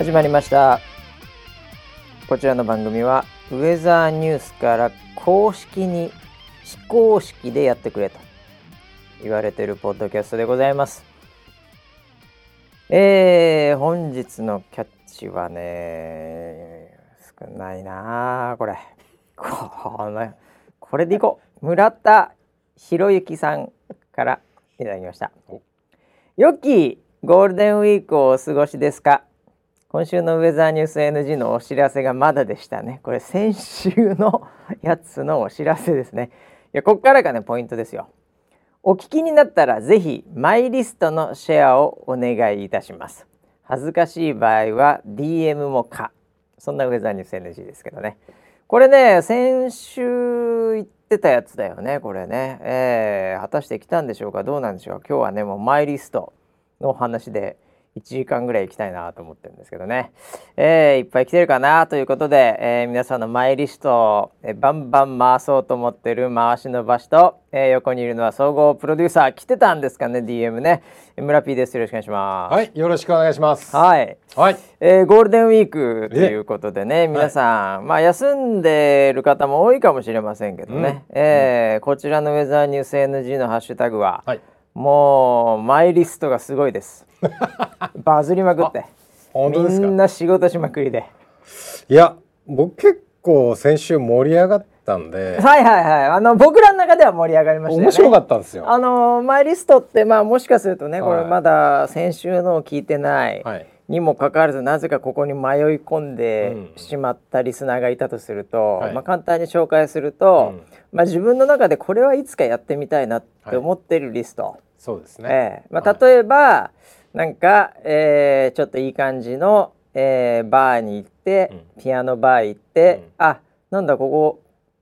始まりました。こちらの番組はウェザーニュースから公式に非公式でやってくれと言われているポッドキャストでございます。えー、本日のキャッチはね少ないなあこれ。このこれでいこう。村田博之さんからいただきました。良きゴールデンウィークをお過ごしですか？今週のウェザーニュース NG のお知らせがまだでしたね。これ先週のやつのお知らせですね。いやここからがねポイントですよ。お聞きになったらぜひマイリストのシェアをお願いいたします。恥ずかしい場合は DM もか。そんなウェザーニュース NG ですけどね。これね先週言ってたやつだよねこれね、えー、果たして来たんでしょうか？どうなんでしょう今日はねもうマイリストのお話で1時間ぐらい行きたいなと思ってるんですけどね、えー、いっぱい来てるかなということで、えー、皆さんのマイリストを、えー、バンバン回そうと思ってる回しの場所と、えー、横にいるのは総合プロデューサー来てたんですかね DM ね。村 P です。よろしくお願いします。はいよろしくお願いします。はい。はい、えー、ゴールデンウィークということでね皆さん、はい、まあ休んでる方も多いかもしれませんけどね、うん、えー、こちらのウェザーニュース NG のハッシュタグは、はいもうマイリストがすごいです。バズりまくって。本当ですか？みんな仕事しまくりで。いや僕結構先週盛り上がったんで。はいはいはい。あの僕らの中では盛り上がりました、ね、面白かったんですよ。あのマイリストってまあもしかするとね、これまだ先週のを聞いてない、はいにもかかわらずなぜかここに迷い込んでしまったリスナーがいたとすると、うん、まあ、簡単に紹介すると、うん、まあ、自分の中でこれはいつかやってみたいなって思ってるリスト、はい、そうですね、えー、まあ、例えば、はい、なんか、えー、ちょっといい感じの、えー、バーに行って、うん、ピアノバー行って、うん、あなんだここ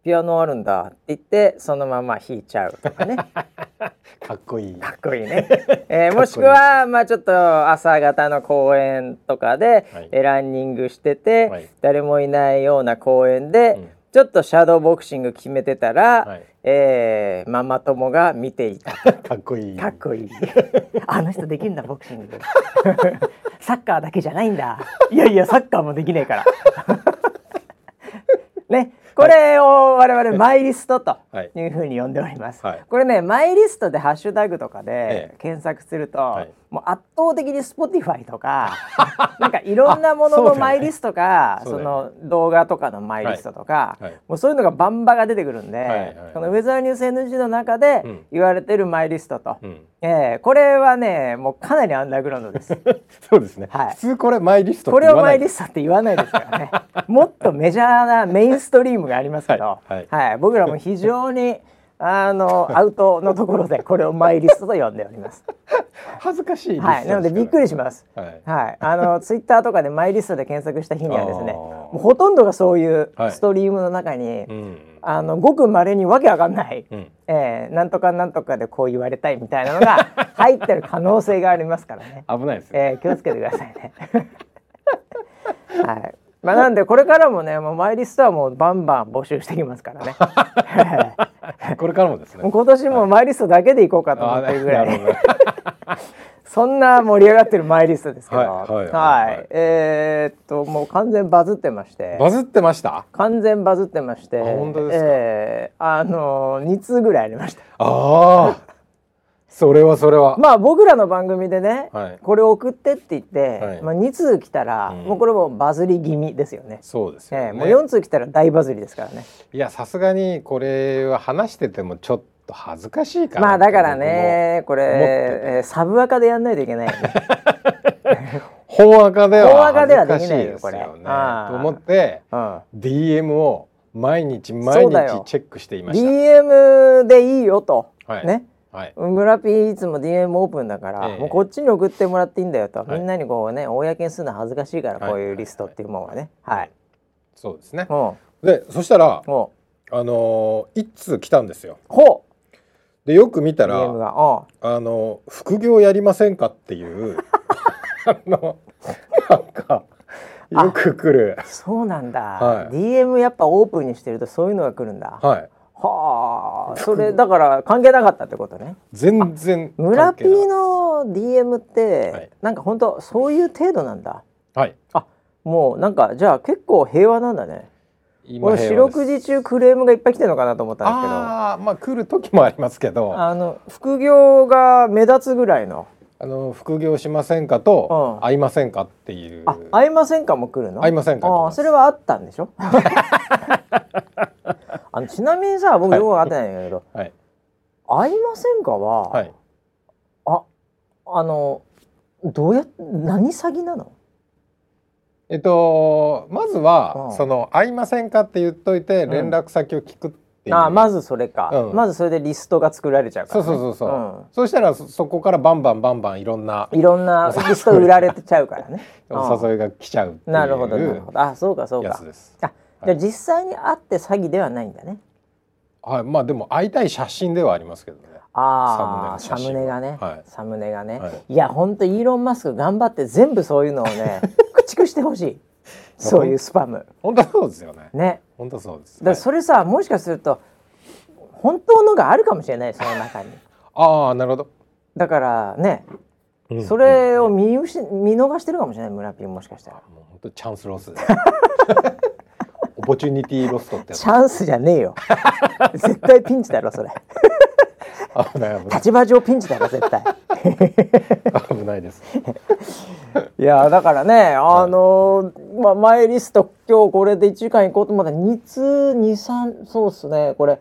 ピアノあるんだ。って言ってそのまま弾いちゃうとかね。かっこいい。かっこいいね、えー、もしくはまあちょっと朝方の公園とかで、はい、ランニングしてて、はい、誰もいないような公園で、うん、ちょっとシャドーボクシング決めてたら、はい、えー、ママ友が見ていた。かっこいい。かっこいい。あの人できるんだボクシング。サッカーだけじゃないんだ。いやいやサッカーもできねえから。ねこれを我々マイリストとい。うふうに呼んでおります。はい、これねマイリストでハッシュタグとかで検索すると、はい、もう圧倒的に Spotify とか なんかいろんなもののマイリストかそ、ね,、の動画とかのマイリストとか、はい、もうそういうのがバンバが出てくるんで、はいはい、このウェザーニュース NG の中で言われてるマイリストと、うん、えー、これはねもうかなりアンダーグラウンドです。そうですね、はい、普通これマイリストこれをマイリストって言わないですからね。もっとメジャーなメインストリームがありますけど、はい、はい、僕らも非常にあのアウトのところでこれをマイリストと呼んでおります。恥ずかしいはい、なのでびっくりします。はい、はい、あの ツイッターとかでマイリストで検索した日にはですね、もうほとんどがそういうストリームの中に、はいうん、あのごく稀にわけわかんない、うん、えー、なんとかなんとかでこう言われたいみたいなのが 入ってる可能性がありますからね。危ないです、えー、気をつけてくださいね。はい。まあなんでこれからもねもうマイリストはもうバンバン募集してきますからね。これからもですね。今年もマイリストだけでいこうかと思ってるぐらい。そんな盛り上がってるマイリストですけど、はい、えー、っともう完全バズってまして。バズってました？完全バズってまして。本当ですか？えー、あの二通ぐらいありました。ああ。それはそれは。まあ僕らの番組でね、はい、これ送ってって言って、はい、まあ、2通来たら、うん、もうこれもバズり気味ですよね。そうですよ、ね、えー、もう4通来たら大バズりですからね。いやさすがにこれは話しててもちょっと恥ずかしいかなまあだからねこれ、えー、サブアカでやんないといけないよね。本赤では恥ずかしいですよね。と思って、うん、DM を毎日毎日チェックしていました。DM でいいよと、はい、ねはい、村ピーいつも DM オープンだから、えー、もうこっちに送ってもらっていいんだよと、はい、みんなにこうね公にするの恥ずかしいからこういうリストっていうものはね。はい、そうですね。でそしたらあのー、一通来たんですよ。ほう。でよく見たらあの副業やりませんかっていう あのなんかよく来る。そうなんだ、はい、DM やっぱオープンにしてるとそういうのが来るんだ。はいはあそれだから関係なかったってことね。全然村 P の DM って、はい、なんか本当そういう程度なんだ。はい。あもうなんかじゃあ結構平和なんだね。俺四六時中クレームがいっぱい来てるのかなと思ったんですけど。ああまあ来る時もありますけど。あの副業が目立つぐらいの。あの副業しませんかと、会いませんかっていう。あ会いませんかも来るの？会いませんかあそれはあったんでしょ？あのちなみにさ僕よく分かってないんだけど、はい、会いませんかは、はい、ああのどうや何詐欺なの？えっとまずは、その会いませんかって言っといて連絡先を聞くていう。あまずそれか、うん、まずそれでリストが作られちゃうから、ね、そうそうそうそう、うん、そうしたらそこからバンバンバンバンいろんないろんなリスト売られてちゃうからね。お誘いが来ちゃうなるほどなるほど。あそうかそうか。あじゃあ実際に会って詐欺ではないんだね。はい。まあでも会いたい写真ではありますけどね。ああサムネがね、はい、サムネがね、はい、いや本当イーロン・マスク頑張って全部そういうのをね 駆逐してほしい。そういうスパム。本当そうですよね。ね。本当そうです。だそれさ、もしかすると本当のがあるかもしれないその中に。ああなるほど。だからね、うん、それを見失見逃してるかもしれない村ピンもしかしたら。もう本当チャンスロス。オ ポチュニティロストってチャンスじゃねえよ。絶対ピンチだろそれ。危ない危ない。立場上ピンチだろ絶対。危ないです。いやだからねあのー、まあ前リスト今日これで1時間行こうと思ったら2通23そうっすね。これ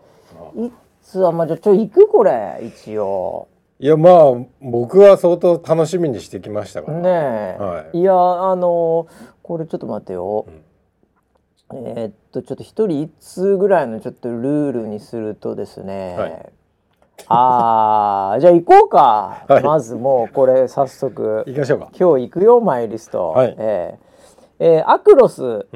いつはまあじゃちょ行くこれ一応。いやまあ僕は相当楽しみにしてきましたから。ね、はい、いやあのー、これちょっと待ってよ、うん、えー、っとちょっと一人一通ぐらいのちょっとルールにするとですね、はい。ああじゃあ行こうか、はい、まずもうこれ早速。行きましょうか。今日行くよマイリスト、はい、えー、えー、アクロス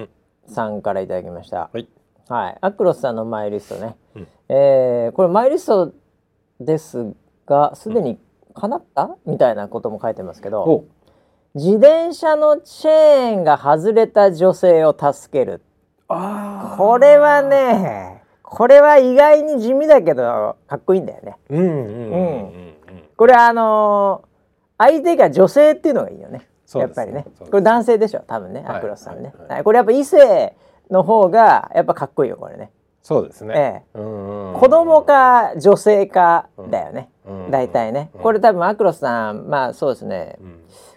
さんからいただきました、はい、はい、アクロスさんのマイリストね、うん、えー、これマイリストですがすでに叶った、みたいなことも書いてますけど自転車のチェーンが外れた女性を助けるこれはねこれは意外に地味だけどかっこいいんだよね。うんうんうんこれはあのー、相手が女性っていうのがいいよね。やっぱりね。これ男性でしょ多分ね、アクロスさんね、はいはいこれやっぱ異性の方がやっぱかっこいいよこれね。そうですね。ええ、子供か女性かだよね。大体ね。これ多分アクロスさんまあそうですね。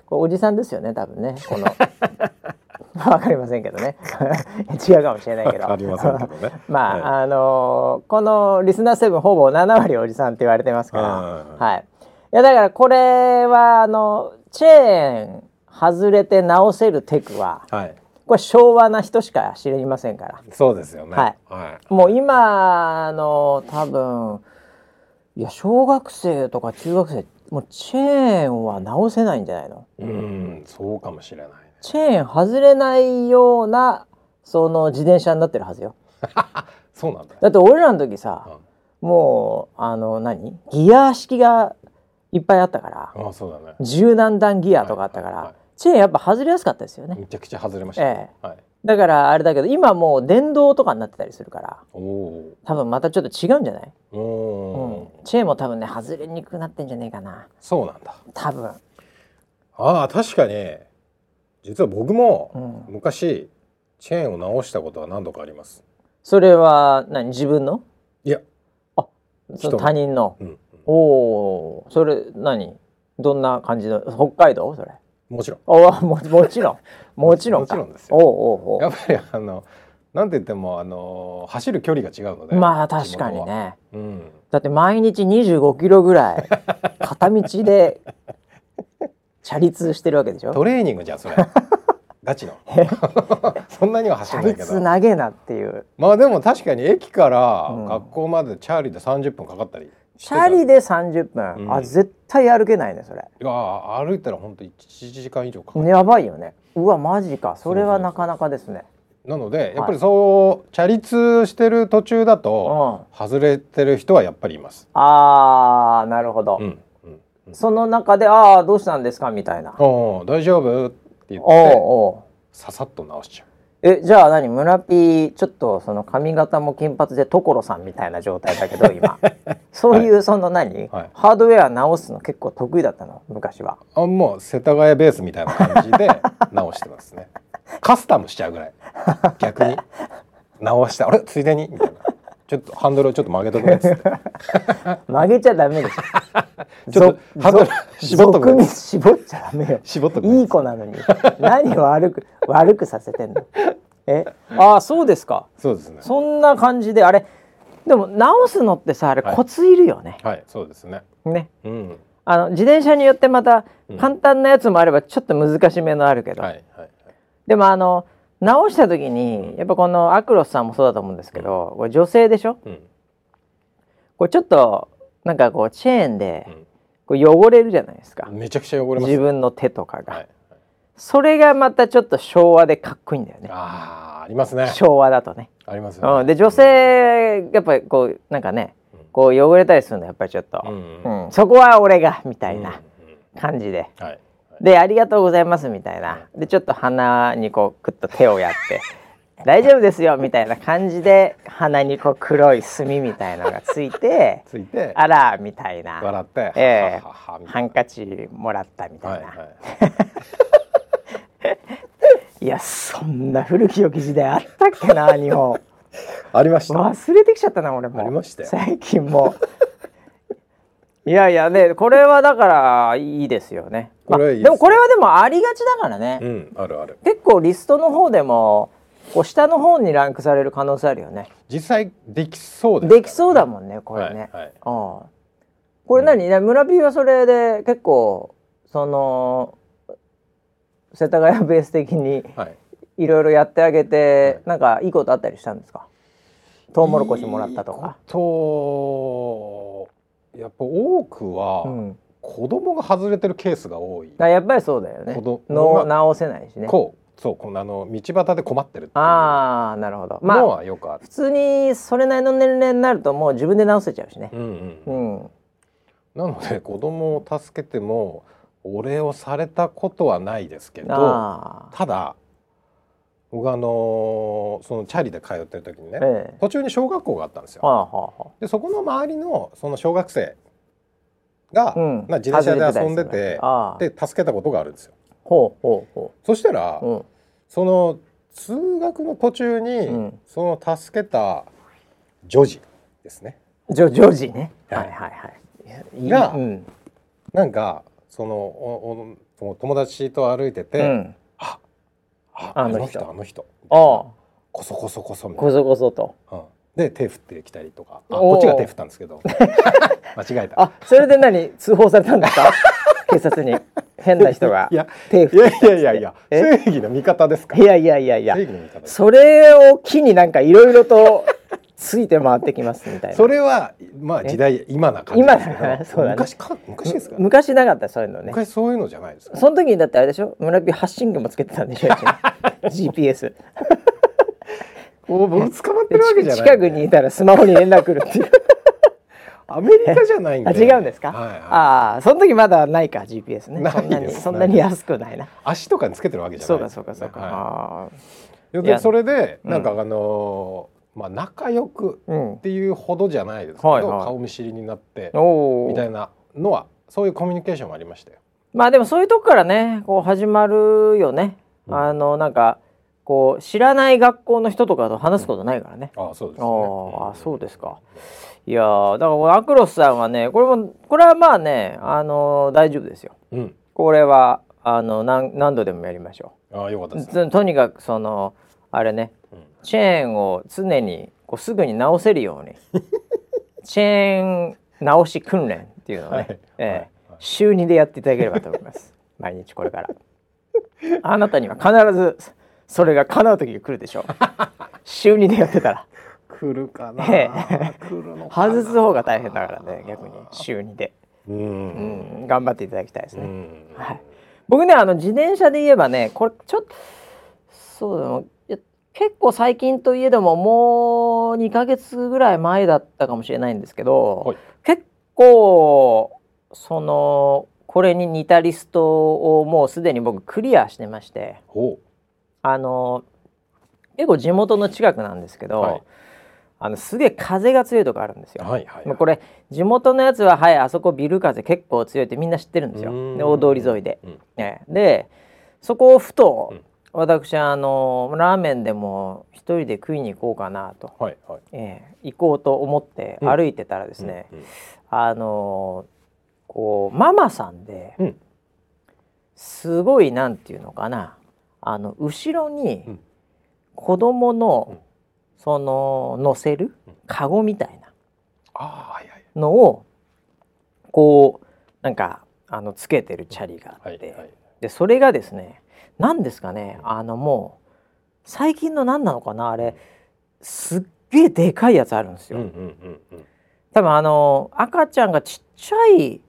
これおじさんですよね多分ねこの わかりませんけどね。違うかもしれないけど。まあ、はい、あのー、このリスナーセブンほぼ7割おじさんって言われてますから、はい、いやだからこれはあのチェーン外れて直せるテクは、はい、これ昭和な人しか知りませんから。そうですよね、はい、はい、もう今の多分いや小学生とか中学生もうチェーンは直せないんじゃないの？うんそうかもしれないチェーン外れないようなその自転車になってるはずよ。そうなんだ。だって俺らの時さ、うん、もうあの何？ギア式がいっぱいあったから、あそうだね。柔軟弾ギアとかあったから、はいはいはい、チェーンやっぱ外れやすかったですよね。めちゃくちゃ外れました、ね、ええ。はい、だからあれだけど今もう電動とかになってたりするから多分またちょっと違うんじゃない？うん、チェーンも多分ね外れにくくなってんじゃねえかな。そうなんだ。多分。ああ確かに実は僕も昔、チェーンを直したことは何度かあります。それは何？自分の？いや。あその他人の、うん、おおそれ何？どんな感じの？北海道？それ。もちろん。おももちろん。もちろんもちろんですよ。おおやっぱりあのなんて言ってもあの走る距離が違うのでまあ確かにね、うん、だって毎日25キロぐらい片道でチャリ通してるわけでしょ？トレーニングじゃんそれ。ガチの。そんなには走らないけど。チャリえなっていう。まあでも確かに駅から学校までチャリで30分かかったり、チャリで30分、うん、あ絶対歩けないねそれ。いや歩いたら本当1時間以上かかる。やばいよね。うわマジか。それはなかなかですね。なのでやっぱりそう、はい、チャリ通してる途中だと、うん、外れてる人はやっぱりいます。ああなるほど、うんその中で「ああどうしたんですか?」みたいな「お大丈夫?」って言ってささっと直しちゃう。えじゃあ何？村ピーちょっとその髪型も金髪で所さんみたいな状態だけど今。そういうその何、はい、ハードウェア直すの結構得意だったの？昔は。あもう世田谷ベースみたいな感じで 直してますね。カスタムしちゃうぐらい。逆に。直してあれ？ついでに？みたいなちょっとハンドルをちょっと曲げとくねっつって。曲げちゃダメでしょ。ちょっとハンドル絞っとくね。絞っちゃダメよ。絞っとくいい子なのに。何を悪く悪くさせてんの？え？あそうですか。そうですね。そんな感じであれでも直すのってさあれコツいるよね、はい、はい、そうですね。ね、うん、あの自転車によってまた簡単なやつもあればちょっと難しめのあるけど、はいはいはい、でもあの直した時にやっぱこのアクロスさんもそうだと思うんですけど、これ女性でしょ、うん、これちょっとなんかこうチェーンでこう汚れるじゃないですか。めちゃくちゃ汚れます。自分の手とかが、はい、それがまたちょっと昭和でかっこいいんだよね。あありますね。昭和だとね。ありますね、うん、で女性やっぱりこうなんかねこう汚れたりするのやっぱりちょっと、うんうん、そこは俺がみたいな感じで、はいで「ありがとうございます」みたいな。でちょっと鼻にこうクッと手をやって「大丈夫ですよ」みたいな感じで鼻にこう黒い墨みたいなのがついて ついてあらみたいな。笑ってええ。ー、ハンカチもらったみたいな。はいはい。いやそんな古き良き時代あったっけな日本。ありました。忘れてきちゃったな俺も。ありました最近もいやいやねこれはだからいいですよね。これ、まあ、でもこれはでもありがちだからね。うん、あるある。結構リストの方でもこう下の方にランクされる可能性あるよね。実際できそうで、ね、できそうだもんねこれね。はいはい、これ何、うん、村 P はそれで結構その世田谷ベース的にいろいろやってあげて、はい、なんかいいことあったりしたんですか？トウモロコシもらったとか。とやっぱ多くは、うん、子供が外れてるケースが多い。やっぱりそうだよね。の直せないしね。こうそうこのあの道端で困ってるああなるほど。まあよくある。普通にそれなりの年齢になるともう自分で直せちゃうしね。うん、うん、うん。なので子供を助けてもお礼をされたことはないですけどただ僕あのそのチャリで通ってる時にね、ええ、途中に小学校があったんですよ。はあはあ、でそこの周りのその小学生が、うん、自転車で遊んでてで助けたことがあるんですよ。ほうほうほう。そしたら、うん、その通学の途中に、うん、その助けた女児ですね。女女児ね。はい。はいはい。が、うん、なんかそのおお友達と歩いてて、うん、ああの人。あの人。あこそこそこそみたいなこそこそと、うん、で手振ってきたりとか。あこっちが手振ったんですけど。間違えた。あそれで何？通報されたんですか？警察に。変な人が。手振っていやいやいやいや。正義の味方ですかいやいやいやいや。それを機になんかいろいろとついて回ってきますみたいな。それはまあ時代今な感じですけど。今そうだ、ね、昔か昔ですか、昔なかったそういうのね。昔そういうのじゃないですか？その時にだってあれでしょ？村ピ発信機もつけてたんでしょ GPS お僕捕まってるわけじゃない、近くにいたらスマホに連絡来るっていう。アメリカじゃないんで。違うんですか？はいはい、ああ、その時まだないか GPS ね。そんなにそんなに安くないな。足とかにつけてるわけじゃない、ね、そうかそうかそうか。はい、でそれでなんかあのまあ、仲良くっていうほどじゃないですけど、はいはい、顔見知りになってみたいなのはそういうコミュニケーションもありましたよ。まあでもそういうとこからねこう始まるよね。うん、あのなんかこう知らない学校の人とかと話すことないからね。うん、あそうですね。ああそうですか。いやだからアクロスさんはねこれもこれはまあねあの大丈夫ですよ。うん、これはあの何何度でもやりましょう。あよかったです、ね、とにかくそのあれねチェーンを常にこうすぐに直せるように。チェーン直し訓練っていうのをね、はい、えーはい、週2でやっていただければと思います。毎日これから。あなたには必ずそれが叶う時が来るでしょう。週2でやってたら。来るかな、えー、外す方が大変だからね逆に。週2で。うん。うん。頑張っていただきたいですね、はい、僕ねあの自転車で言えばねこれちょっとそうだ結構最近といえどももう2ヶ月ぐらい前だったかもしれないんですけど、はい、結構そのこれに似たリストをもうすでに僕クリアしてましてあの結構地元の近くなんですけど、はい、あのすげえ風が強いとこあるんですよ。はいはいはい、これ地元のやつははいあそこビル風結構強いってみんな知ってるんですよ。で大通り沿いで。うん、ね、でそこをふと、うん、私あのラーメンでも一人で食いに行こうかなと、はいはい、えー、行こうと思って歩いてたらですね、うんうん。うん、あのこうママさんで、すごいなんていうのかなあの後ろに子供の、その乗せるカゴみたいな。のをこうなんかあのつけてるチャリがあって、でそれがですね何ですかね？あのもう最近の何なのかな？あれすっげえでかいやつあるんですよ。多分あの赤ちゃんがちっちゃい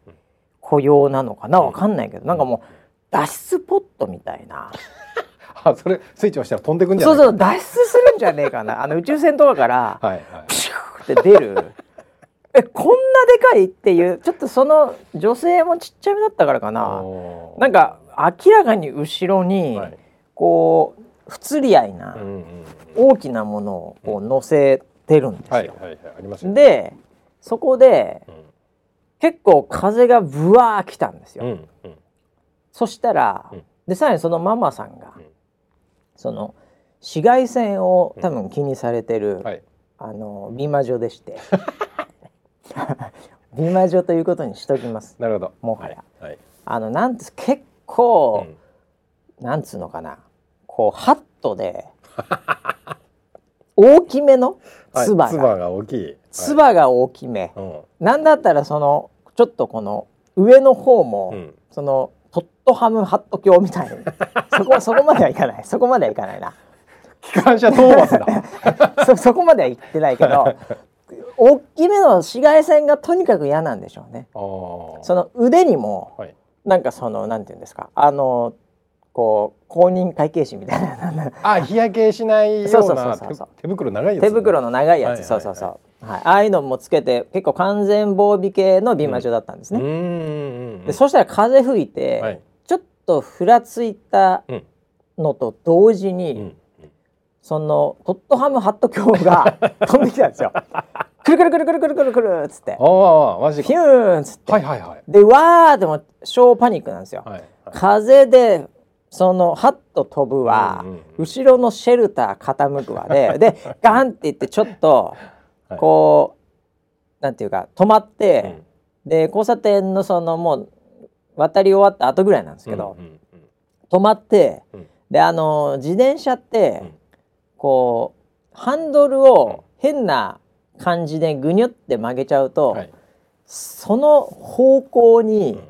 子用なのかな？わかんないけど、なんかもう脱出ポットみたいな。あそれスイッチ押したら飛んでくんじゃない？そうそう脱出するんじゃねえかな。あの宇宙船とかからはい、ピシューって出る。えこんなでかいっていうちょっとその女性もちっちゃめだったからかな。なんか明らかに後ろに、こう不釣り合いな大きなものをこう乗せてるんですよ。はいはいはい、でそこで、うん、結構風がぶわー来たんですよ。うんうん、そしたら、でさらにそのママさんが、その紫外線を多分気にされてる、はい、あの美魔女でして。美魔女ということにしときます。なるほど。もはや、はい、あのなんて結構、うん、なんつうのかな。こうハットで 大きめのつばが,、が大きい。つばが大きめ、うん、なんだったらそのちょっとこの上の方も、うん、そのトットハムハット鏡みたいに。そこそこまではいかない。そこまではいかないな。機関車トーマスだ。そそこまでは行ってないけど大きめの紫外線がとにかく嫌なんでしょうね。その腕にも、はい、なんかそのなんていうんですか？あのこう公認会計士みたいな。あ日焼けしないような手袋長いやつ、ね、手袋の長いやつ、そうそうそう、はい、ああいうのもつけて結構完全防備系の美魔女だったんですね、うん、でそしたら風吹いて、はい、ちょっとふらついたのと同時に、うん、そのトットハムハット鏡が 飛んできたんですよくるくるくるくるくるくるくるっつって。ああマジピューンっつって。はいはいはい。でわーでも小パニックなんですよ、はいはい、風でそのハッと飛ぶわ、うんうん、後ろのシェルター傾くわ。で でガンって言ってちょっとこう、はい、なんていうか止まって、うん、で交差点のそのもう渡り終わった後ぐらいなんですけど、うんうんうん、止まって、うん、であの自転車って、うん、こうハンドルを変な感じでぐにゅって曲げちゃうと、はい、その方向に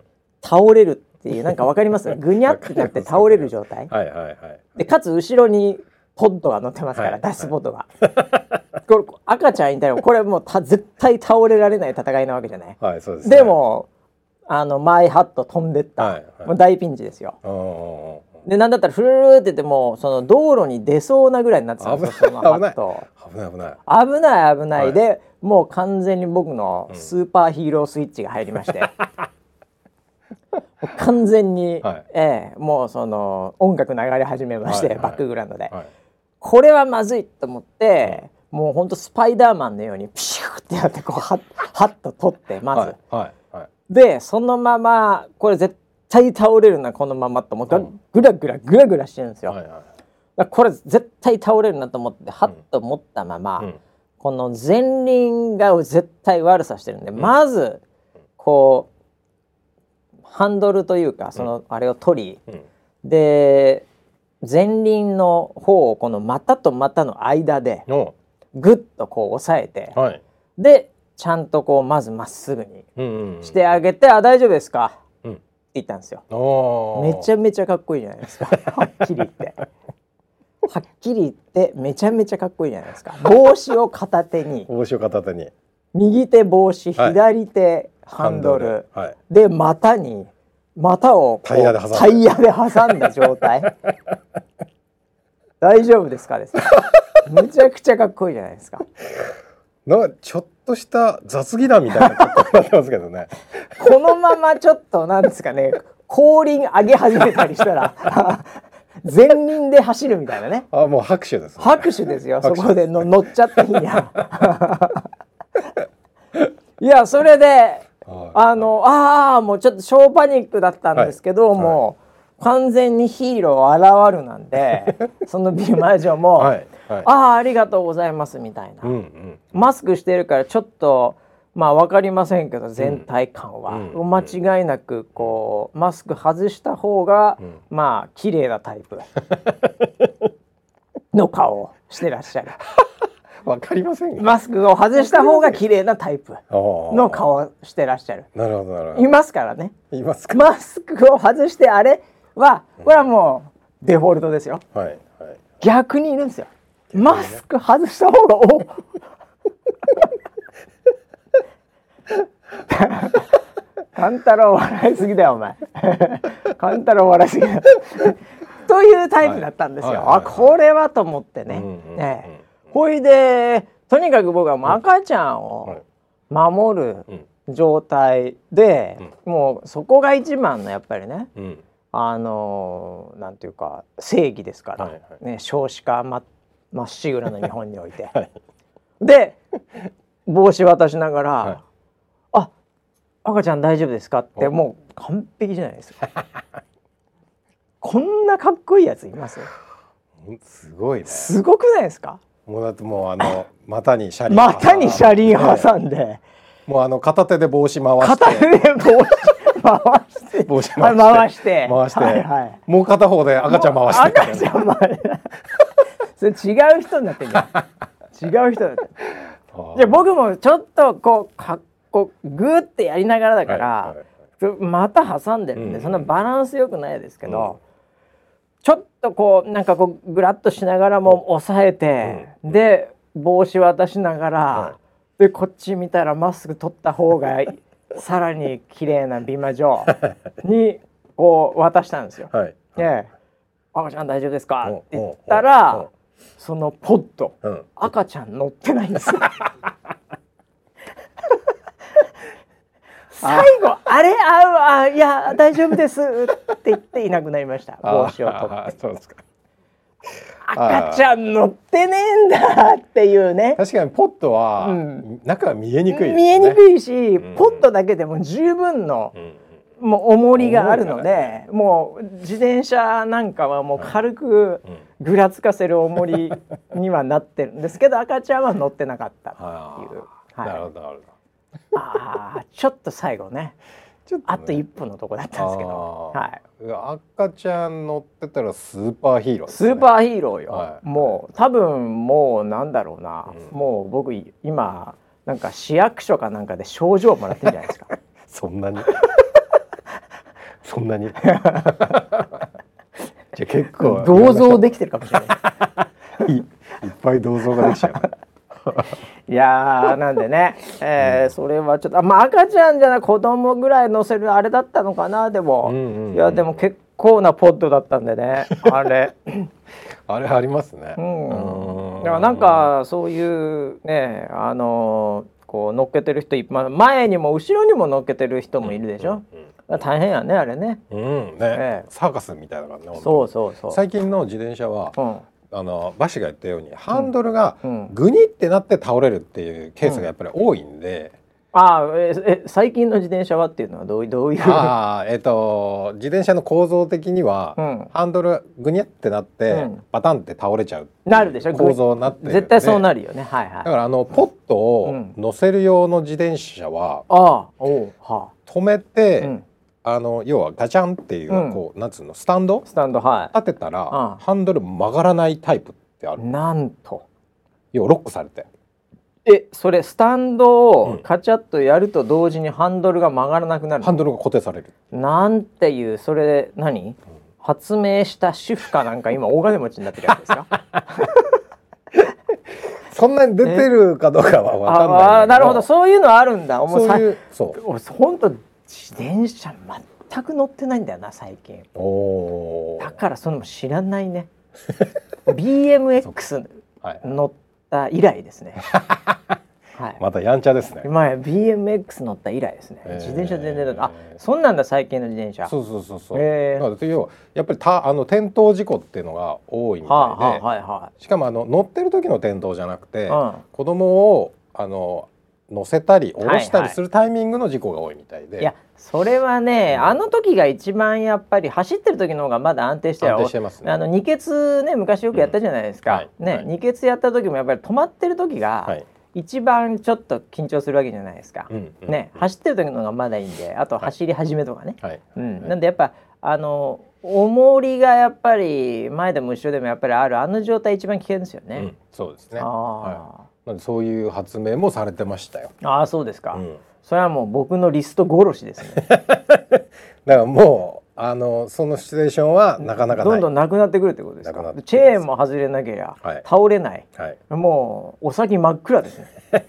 倒れるっていうなんかわかります？ぐにゃってなって倒れる状態。はいはいはい。でかつ後ろにポッドが乗ってますから、はい、脱出ポッドが、これ赤ちゃんいたらこれもうた絶対倒れられない戦いなわけじゃない、はいそうです、ね、でもあのマイハット飛んでった、はいはい、もう大ピンチですよでなんだったらフルルっててもその道路に出そうなぐらいになってたんですよそのハット。危ない。危ない危ない。危ない、はい、でもう完全に僕のスーパーヒーロースイッチが入りまして、完全に、はい、えー、もうその音楽流れ始めまして、はいはい、バックグラウンドで、はい、これはまずいと思って、うん、もうほんとスパイダーマンのようにピシューってやってこうははっと取ってまず、はい、でそのままこれ絶対倒れるなこのままと思って、うん、ぐらぐらぐらぐらしてるんですよ、はいはい、これ絶対倒れるなと思ってはっと持ったまま、うん、この前輪が絶対悪さしてるんで、まずこうハンドルというかそのあれを取り、で前輪の方をこの股と股の間でグッとこう押さえて、はい、でちゃんとこうまずまっすぐにしてあげて「あ大丈夫ですか?」って言ったんですよ。めちゃめちゃかっこいいじゃないですか はっきり言って。はっきり言ってめちゃめちゃかっこいいじゃないですか。帽子を片手に。帽子を片手に。右手帽子、左手ハンドル、はい、で股に股をタイヤで挟んだ状態 大丈夫ですかですめちゃくちゃかっこいいじゃないですか なちょっとした雑技団みたいな格好になってますけどね。このままちょっとなんですかね後輪上げ始めたりしたら前輪で走るみたいなね。あもう拍手です、ね、拍手ですよ。そこでの乗っちゃっていいやいやそれで、はい、あのああもうちょっと小パニックだったんですけど、はい、もう完全にヒーロー現るなんでその美魔女も、はいはい、ああありがとうございますみたいな、うんうん、マスクしてるからちょっとまあ分かりませんけど全体感は、うん、間違いなくこうマスク外した方が、うん、まあ綺麗なタイプ の顔をしてらっしゃる。わかりませんマスクを外した方が綺麗なタイプの顔をしてらっしゃる。なるほどなるほど。いますからね。いますマスクを外してあれはこれはもうデフォルトですよ。はいはい。逆にいるんですよ。マスク外した方がお勘太郎笑いすぎだよお前。勘太郎笑いすぎだ。というタイプだったんですよ、はいはいはいはい、あこれはと思ってね、うんうん、ねほいでとにかく僕はもう赤ちゃんを守る状態で、うん、もうそこが一番のやっぱりね、うん、あのなんていうか正義ですから、はいはい、ね、少子化ままっしぐらの日本において。はい、で帽子渡しながら、はい。赤ちゃん大丈夫ですか?」ってもう完璧じゃないですか。こんなかっこいいやついます？すごいね。すごくないですか？もうだってもうあの 股に車輪股に車輪挟んで、もうあの片手で帽子回して。片手で帽子回して。帽子回して。回して。回して、はいはい、もう片方で赤ちゃん回して、赤ちゃん回それ違う人になってんじゃん。違う人だって。じゃ僕もちょっとこうかっこうグーってやりながらだから、はいはい、また挟んでるんで、うん、そんなバランスよくないですけど、うん、ちょっとこうなんかこうグラッとしながらも抑えて、うん、で帽子渡しながら、でこっち見たらまっすぐ取った方が さらに綺麗な美魔女 にこう渡したんですよ。はい、で「赤ちゃん大丈夫ですか?」って言ったらそのポット、赤ちゃん乗ってないんです。よ。最後あれああいや大丈夫です。って言っていなくなりました。帽子を取って。そうですか。赤ちゃん乗ってねえんだっていうね。確かにポットは、うん、中は見えにくい、ね、見えにくいし、うん、ポットだけでも十分の、うん、もう重りがあるので、もう自転車なんかはもう軽くぐらつかせる重りにはなってるんですけど赤ちゃんは乗ってなかったっていう。はい、なるほどなるほど。ああちょっと最後ねちょっと、ね、あと一歩のとこだったんですけど、はい、赤ちゃん乗ってたらスーパーヒーロー、ね、スーパーヒーローよ、はい、もう多分もうなんだろうな、うん、もう僕今なんか市役所かなんかで賞状もらってるんじゃないですか。そんなに？そんなに？じゃ結構銅像できてるかもしれない。いっぱい銅像ができちゃう。いやなんでね、えー、それはちょっとまあ赤ちゃんじゃない子供ぐらい乗せるあれだったのかなでも、うんうんうん、いやでも結構なポッドだったんでねあれ。あれありますね、うん、だからなんかそういうねあのこう乗っけてる人いっぱい前にも後ろにも乗っけてる人もいるでしょ、うんうん、大変やねあれね。うんね、ええ、サーカスみたいな感じね。そうそうそう。最近の自転車は、うん、あのバシが言ったようにハンドルがグニってなって倒れるっていうケースがやっぱり多いんで。ああえ最近の自転車はっていうのはどうどういう？ああえっ、ー、と自転車の構造的には、うん、ハンドルグニャってなって、うん、パタンって倒れちゃうなるでしょ。構造になって絶対そうなるよね。はいはいだからあのポットを乗せる用の自転車は、うん、あおは止めて、あの要はガチャンっていう、うん、こうなんつうのスタンド？スタンドはい。立てたら、ハンドル曲がらないタイプってある。なんと。要はロックされて。えそれスタンドをカチャッとやると同時にハンドルが曲がらなくなる、ハンドルが固定される。なんていうそれ何、うん、発明した主婦かなんか今大金持ちになってるやつですか？そんなに出てるかどうかは分かんないあなるほど。そういうのあるんだ。そういうそう。本当自転車全く乗ってないんだよな最近。だからその知らないね。BMX 乗った以来ですね。はい、またやんちゃですね。前 BMX 乗った以来ですね。えー、自転車全然あ、そんなんだ最近の自転車。そうそうそうそう。えー、要はやっぱりたあの転倒事故っていうのが多いみたいで、はあはあはいはい、しかもあの乗ってる時の転倒じゃなくて、うん、子供をあの乗せたり下ろしたりするタイミングの事故が多いみたいで。はい。はい、いやそれはね、あの時が一番やっぱり走ってる時の方がまだ安定して安定してます、ね、あの二血ね昔よくやったじゃないですか、うん。はい、ね、はい、二血やった時もやっぱり止まってる時が、一番ちょっと緊張するわけじゃないですか、うんうん、ね、走ってる時の方がまだいいんであと走り始めとかね、はい、うん、なんでやっぱあの重りがやっぱり前でも後ろでもやっぱりあるあの状態一番危険ですよね、うん、そうですね。はい、なんでそういう発明もされてましたよ。ああそうですか、うん、それはもう僕のリスト殺しですね。だからもうあのそのシチュエーションはなかなかどんどんなくなってくるってことですか？チェーンも外れなきゃ、はい、倒れない、はい、もうお先真っ暗ですね。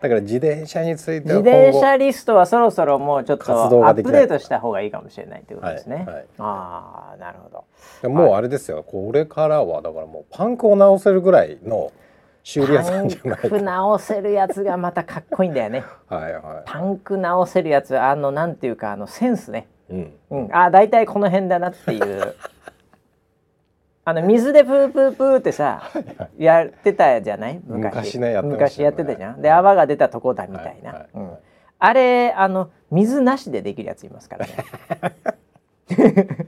だから自転車については自転車リストはそろそろもうちょっとアップデートした方がいいかもしれないってことですね、はいはい、ああなるほど。もうあれですよ。これからはだからもうパンクを直せるぐらいの修理屋さんじゃないパンク直せるやつがまたかっこいいんだよね。はいはい、パンク直せるやつあのなんていうかあのセンスね。うん、あ大体この辺だなっていう。あの水でプープープーってさやってたじゃない？昔。ねやって、ね、昔やってたじゃん。で泡が出たとこだみたいな、はいはい。うん、あれあの水なしでできるやついますからね。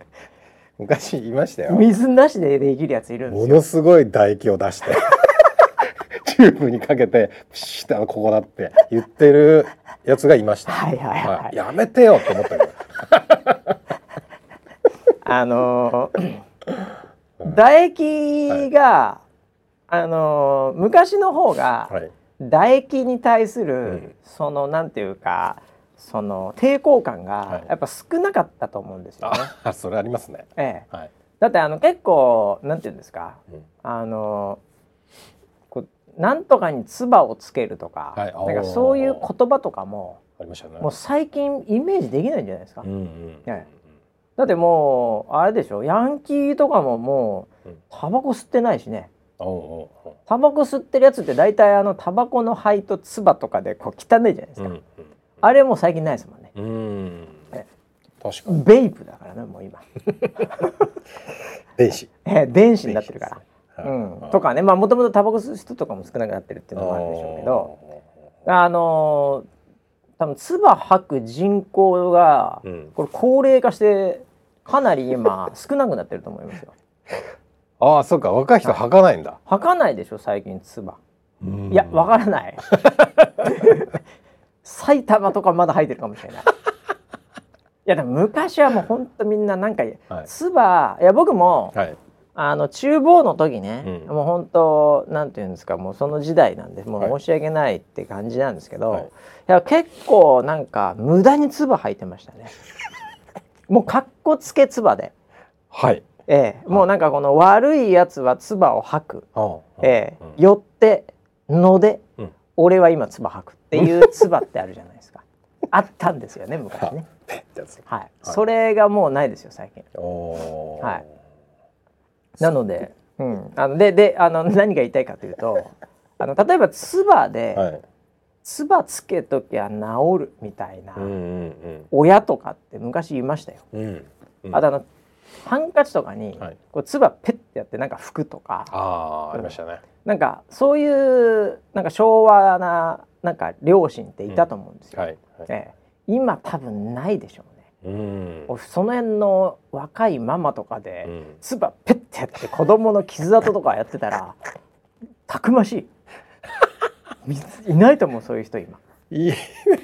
昔いましたよ。水なしでできるやついるんですよ。ものすごい唾液を出してチューブにかけてプシュッてここだって言ってるやつがいました。はいはいはい、はい、やめてよと思ったけど。あのー、唾液が、はい、あのー、昔の方が、はい、唾液に対する、うん、そのなんていうかその抵抗感がやっぱ少なかったと思うんですよね。あそれありますね。ええ、はい、だってあの結構なんていうんですか、うん、あのこなんとかに唾をつけるとか、はい、なんかそういう言葉とかもありましたね。もう最近イメージできないんじゃないですか。うんうん、ね、だってもうあれでしょヤンキーとかももうタバコ吸ってないしね。タバコ吸ってるやつって大体あのタバコの灰と唾とかでこう汚いじゃないですか、あれも最近ないですもんね。うん。確かに。ベイプだからねもう今。電子。え電子になってるから、うん、とかねまあもともとタバコ吸う人とかも少なくなってるっていうのもあるんでしょうけどあのー多分唾吐く人口が、これ高齢化してかなり今 少なくなってると思いますよ。ああそうか若い人吐かないんだ。吐かないでしょ最近唾。いやわからない。埼玉とかまだ吐いてるかもしれない。いやでも昔はもう本当みんななんか、はい、唾いや僕も、はい、あの厨房の時ね、うん、もう本当なんていうんですかもうその時代なんでもう申し訳ないって感じなんですけど、はい、いや結構なんか無駄に唾吐いてましたね。もうかっこつけ唾で。はい。ええ、もうなんかこの悪いやつは唾を吐く、ええ、うん、よってので、うん、俺は今唾吐くっていう唾ってあるじゃないですか。あったんですよね昔ね。はい、それがもうないですよ最近。はいなので、うん、あのでであの 何が言いたいかというとあの例えば唾で、はい、唾つけときゃ治るみたいな、親とかって昔いましたよ。うんうん、あとあのハンカチとかに、はい、こう唾ペッてやってなんか拭くとか。あありましたね。なんかそういうなんか昭和ななんか両親っていたと思うんですよ。うん。はいはい、ええ、今多分ないでしょううん、その辺の若いママとかで、うん、唾ペッてやって子供の傷跡とかやってたら たくましい。いないと思うそういう人今。いな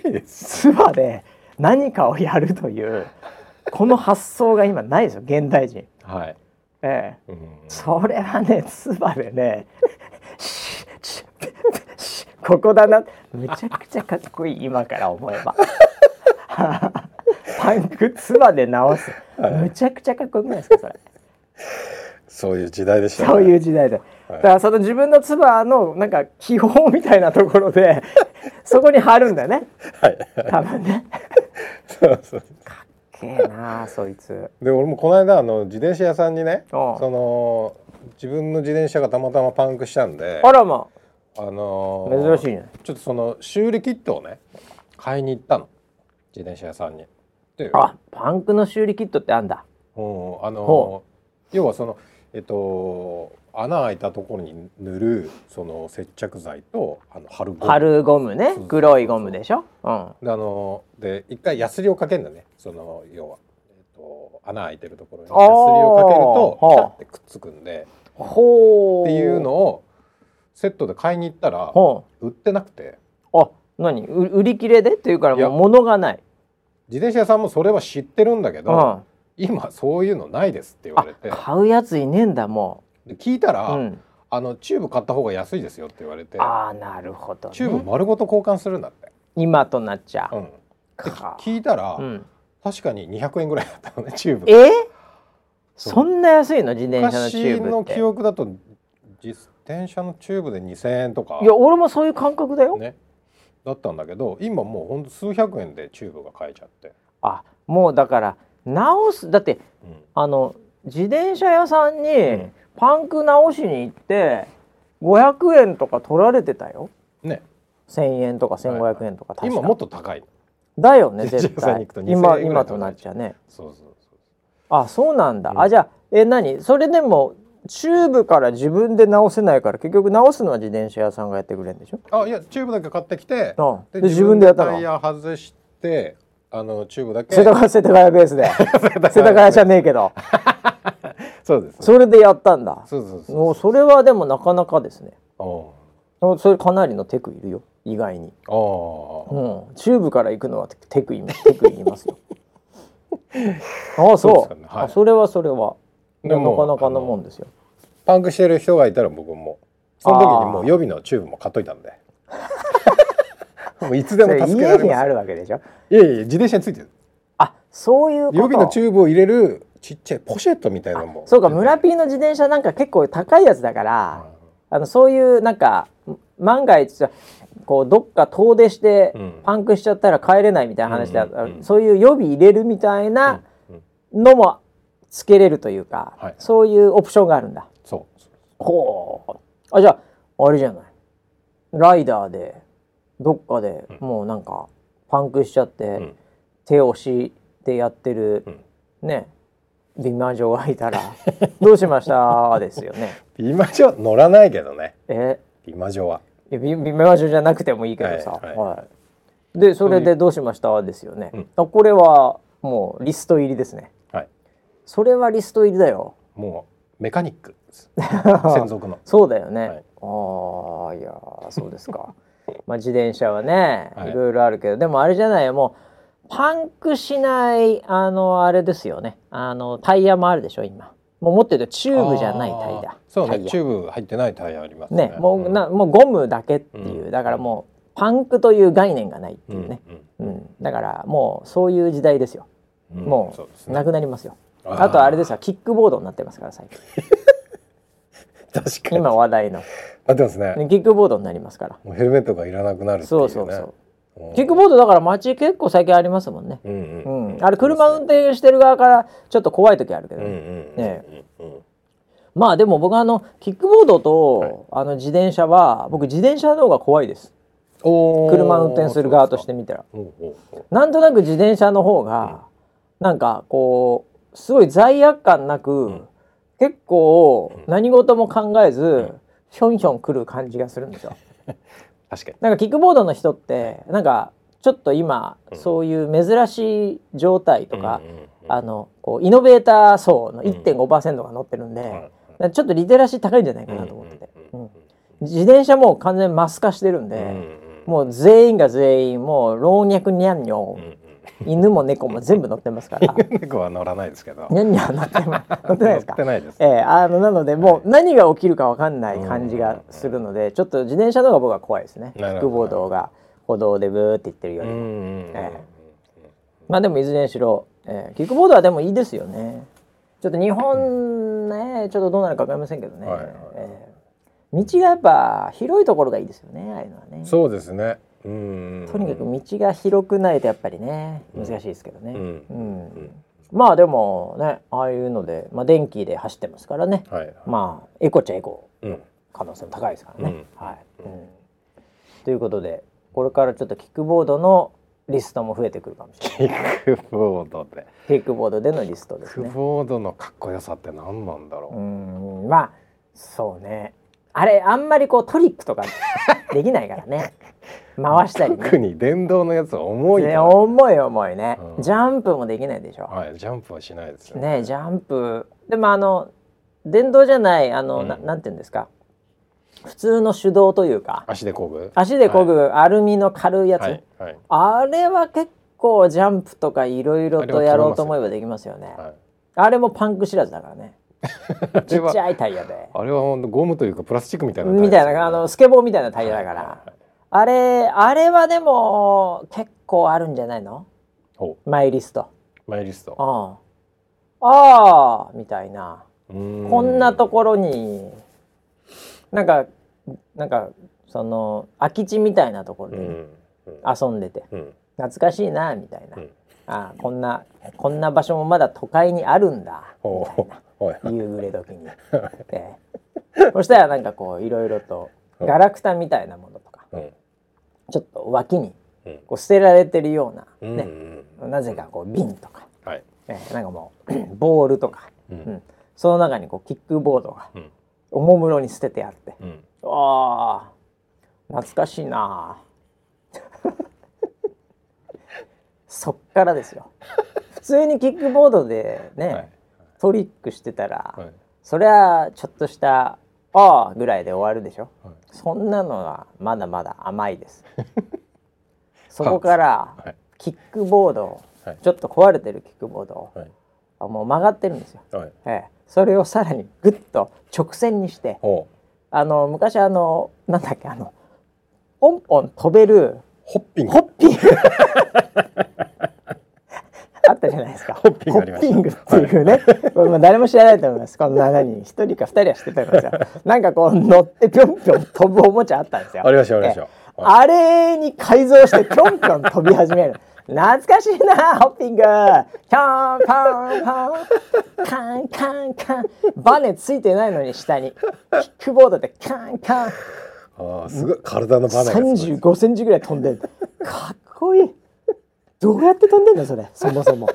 いです唾で何かをやるというこの発想が今ないですよ現代人。はい。ええ、うん、それはね唾でね ここだな。めちゃくちゃかっこいい今から思えばパンク唾で直す、はい、むちゃくちゃかっこよくないですかそれ。そういう時代でした、ね、そういう時代で、はい、だからその自分の唾のなんか気泡みたいなところで そこに貼るんだよね、はい、多分ね。そうそう。かっけえなそいつ。で俺もこの間あの自転車屋さんにねその自分の自転車がたまたまパンクしたんであらまあのー、珍しいね。ちょっとその修理キットをね買いに行ったの。自転車屋さんにあパンクの修理キットってあんだ。うんあのー、要はそのえっと穴開いたところに塗るその接着剤とあの貼るゴム。貼るゴムね。黒いゴムでしょ、うん、であので一回ヤスリをかけるんだね。その要は、えっと、穴開いてるところにヤスリをかけるとピタってくっつくんで。ほっていうのをセットで買いに行ったら売ってなくて。あ何？売り切れで？っていうからもう物がない自転車屋さんもそれは知ってるんだけど、今そういうのないですって言われて。買うやついねえんだもう。聞いたら、うん、あのチューブ買った方が安いですよって言われてああなるほど、ね、チューブ丸ごと交換するんだって。今となっちゃう、うん、聞いたら、うん、確かに200円ぐらいだったのねチューブ。えー、そんな安いの？自転車のチューブの記憶だと自転車のチューブで2000円とか。いや俺もそういう感覚だよ、ね、だったんだけど今もうほんと数百円でチューブが買えちゃってあもうだから直すだって、うん、あの自転車屋さんにパンク直しに行って500円とか取られてたよ。ね。1,000円とか1,500円とか、はい、今もっと高い。だよね絶対。今今となっちゃね。そうそうそう。あそうなんだ。うん、あじゃあえ何？それでもチューブから自分で直せないから結局直すのは自転車屋さんがやってくれるんでしょ？あいやチューブだけ買ってきて、うん、で自分でやったの？タイヤ外してあのチューブだけ。世田谷世田谷ベースで。世田谷じゃねえけど。そうです、それでやったんだ。そうそうそうもう。それはでもなかなかですね。それかなりのテクいるよ。意外に。あ、うん、チューブから行くのはテクいテクいりますよ。ああそう、ね。はい、あそれはそれは。なかなかのもんですよパンクしてる人がいたら僕も。その時にもう予備のチューブも買っといたんで。もういつでも助けられます。あるわけでしょ？いやいや自転車についてる。あそういう予備のチューブを入れるちっちゃいポシェットみたいなのもそうか村ピーの自転車なんか結構高いやつだから、うん、あのそういうなんか万が一こうどっか遠出してパンクしちゃったら帰れないみたいな話で、うん、そういう予備入れるみたいなのもつけれるというか、はい、そういうオプションがあるんだ。ほうあじゃああれじゃないライダーでどっかでもうなんかパンクしちゃって、うん、手押してやってる、うん、ね美魔女がいたら どうしました？ですよね。美魔女乗らないけどね。え？美魔女は。いや美美魔女じゃなくてもいいけどさ。はい、はいはい、でそれでどうしました？ですよね。うん、これはもうリスト入りですね。はい。それはリスト入りだよ。もうメカニック 専属の。そうだよね。はい、ああいやそうですか。まあ自転車はね、い。ろいろあるけど、でもあれじゃないよ。もう。パンクしないあのあれですよね。あのタイヤもあるでしょ今。もう持ってるとチューブじゃないタイヤ。そうね。チューブ入ってないタイヤありますね。ねもうなもうゴムだけっていう、うん、だからもうパンクという概念がないっていうね、うん、うん、だからもうそういう時代ですよ、うん、もうなくなりますよ。あとあれですよ。キックボードになってますから最近確かに。今話題の。なってますね。キックボードになりますから。もうヘルメットがいらなくなるっていう、ね、そうそうそう。キックボードだから街結構最近ありますもんね。うんあれ車運転してる側からちょっと怖い時あるけどね。まあでも僕あのキックボードと、あの自転車は僕自転車の方が怖いです。車運転する側として見たら。なんとなく自転車の方が、なんかこうすごい罪悪感なく、結構何事も考えず、ひょんひょん来る感じがするんですよ。確かに。なんかキックボードの人ってなんかちょっと今、そういう珍しい状態とか、あのこうイノベーター層の1.5%が乗ってるんで、ちょっとリテラシー高いんじゃないかなと思って。て、自転車も完全マス化してるんで、もう全員が全員もう老若にゃん。にょ、犬も猫も全部乗ってますから。猫は乗らないですけど。にゃんにゃん乗って乗ってないですか？乗ってないです、えー、あのなのでもう何が起きるか分かんない感じがするのでちょっと自転車の方が僕は怖いですね。キックボードが歩道でブーって言ってるよりも、えー、まあでもいずれにしろ、えー、キックボードはでもいいですよね。ちょっと日本ねちょっとどうなるか分かりませんけどね、はいはい、えー、道がやっぱ広いところがいいですよねああいうのはね。そうですねとにかく道が広くないとやっぱりね難しいですけどね、うん。まあでもねああいうので、まあ、電気で走ってますからね、はい、まあエコっちゃエコ。可能性も高いですからね。うん、はい、うん、ということでこれからちょっとキックボードのリストも増えてくるかもしれない。キックボードで。キックボードでのリストですね。キックボードのかっこよさって何なんだろう。うん、まあそうね。あれあんまりこうトリックとかできないからね。回したり、ね、特に電動のやつは重い、ね、重い重いね、うん、ジャンプもできないでしょ。はいジャンプはしないですよ。ねねジャンプ。でもあの電動じゃないあの、うん、ななんていうんですか。普通の手動というか。足で漕ぐ？足で漕ぐ、はい、アルミの軽いやつ、はいはい、あれは結構ジャンプとかいろいろとやろうと思えばできますよね。あれもパンク知らずだからね。ちっちゃいタイヤで。あれはゴムというかプラスチックみたいな、ね、みたいなあのスケボーみたいなタイヤだから、あれあれはでも結構あるんじゃないの？マイリスト。マイリスト。ああみたいな。こんなところになんかなんかその空き地みたいなところで遊んでて、うん。うん、懐かしいなみたいな、うん、あこんなこんな場所もまだ都会にあるんだ。夕暮れ時に、えそしたらなんかこういろいろとガラクタみたいなものとか、ちょっと脇にこう捨てられてるような、ね。なぜかこう瓶とか、はい。えなんかもう ボールとか、うん。その中にこうキックボードがおもむろに捨ててあって、うん、あ懐かしいな そっからですよ。普通にキックボードでね、はい、トリックしてたら、はい、そりゃちょっとした「ああ」ぐらいで終わるでしょ、はい、そんなのはまだまだ甘いです。そこから、キックボード、ちょっと壊れてるキックボードを、もう曲がってるんですよ、ええ。それをさらにグッと直線にしてあの昔あのなんだっけあのポンポン飛べるホッピング。ホッピング じゃないですか。ホッピング。っていうね、はい、誰も知らないと思います。こんな何一人か二人は知ってたんですよ。なんかこう乗ってぴょんぴょん飛ぶおもちゃあったんですよ。ありましたありました。あれに改造してぴょんぴょん飛び始める。懐かしいなホッピング。キャンパンパンカンカンカン。バネついてないのに下に。キックボードでカンカン。あすごい。体のバネが35センチぐらい飛んでる。かっこいいどうやって飛んでんだそれそもそも。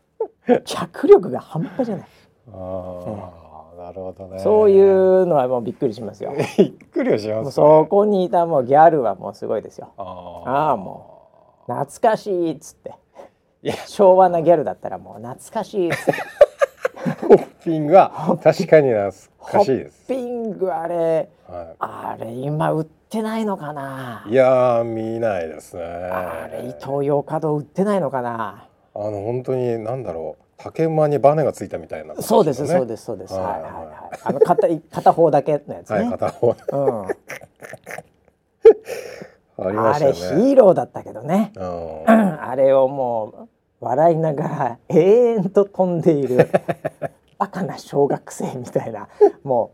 脚力が半端じゃない。ああ、なるほどね。そういうのはもうびっくりしますよ。びっくりはします、ね、そこにいたもうギャルはもうすごいですよ。ああもう懐かしいっつって。昭和なギャルだったらもう懐かしいっつって。ホッピングは確かに懐ホッピングあれ、はい、あれ今売ってないのかな？いや見ないですね。あれ伊東洋華堂売ってないのかな？あの本当に何だろう。竹馬にバネがついたみたいな、ね、そうですそうですそうです、はいはいはい。あの片片方だけのやつね、はい、片方、うん。あね、あれヒーローだったけどね、あれをもう笑いながら永遠と飛んでいるバカな小学生みたいなも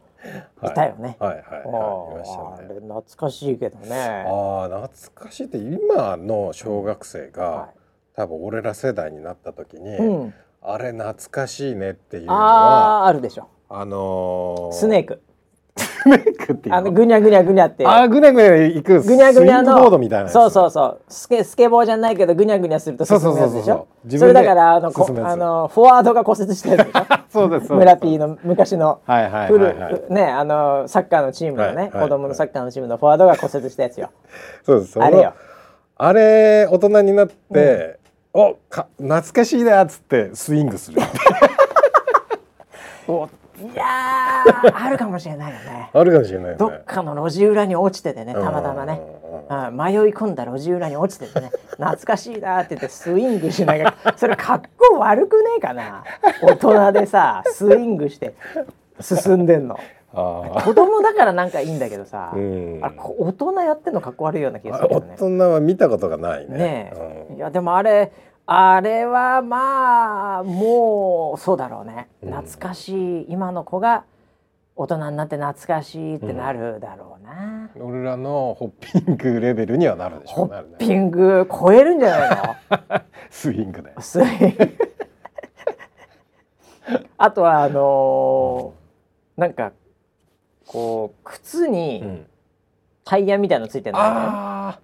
ういたよね。はい。はい。はい、あれ懐かしいけどね。ああ懐かしい。って今の小学生が、はい、多分俺ら世代になった時に、うん、あれ懐かしいねっていうのはああるでしょ。あのー、スネーク。メイクっていうあのぐにゃぐにゃぐにゃってあぐにゃぐにゃ行くぐにゃぐにゃのボードみたいなそうそうそう。スケスケボーじゃないけどぐにゃぐにゃすると進むやつでしょ？それだからあのこあのフォワードが骨折してる でしょそうです。村 P の昔のフルねあのサッカーのチームのね、子供のサッカーのチームのフォワードが骨折したやつよ。そうです。あれよ。あれ大人になって、うん、おか懐かしいなっつってスイングする。お いやあるかもしれないよね。あるかもしれない、ね、どっかの路地裏に落ちててねたまたまね、うん、迷い込んだ路地裏に落ちててね。懐かしいなって言ってスイングしながらそれ格好悪くねえかな。大人でさスイングして進んでんの。子供だからなんかいいんだけどさ、うん、あ大人やってんのかっこ悪いような気がするけどね。大人は見たことがないね。ねうん、いやでもあれあれはまあもうそうだろうね、懐かしい。今の子が大人になって懐かしいってなるだろうな、うん、俺らのホッピングレベルにはなるでしょう。ね。ホッピング超えるんじゃないの？スイングで。スイング。あとはあのー、なんかこう靴にタイヤみたいのついてるのね、あ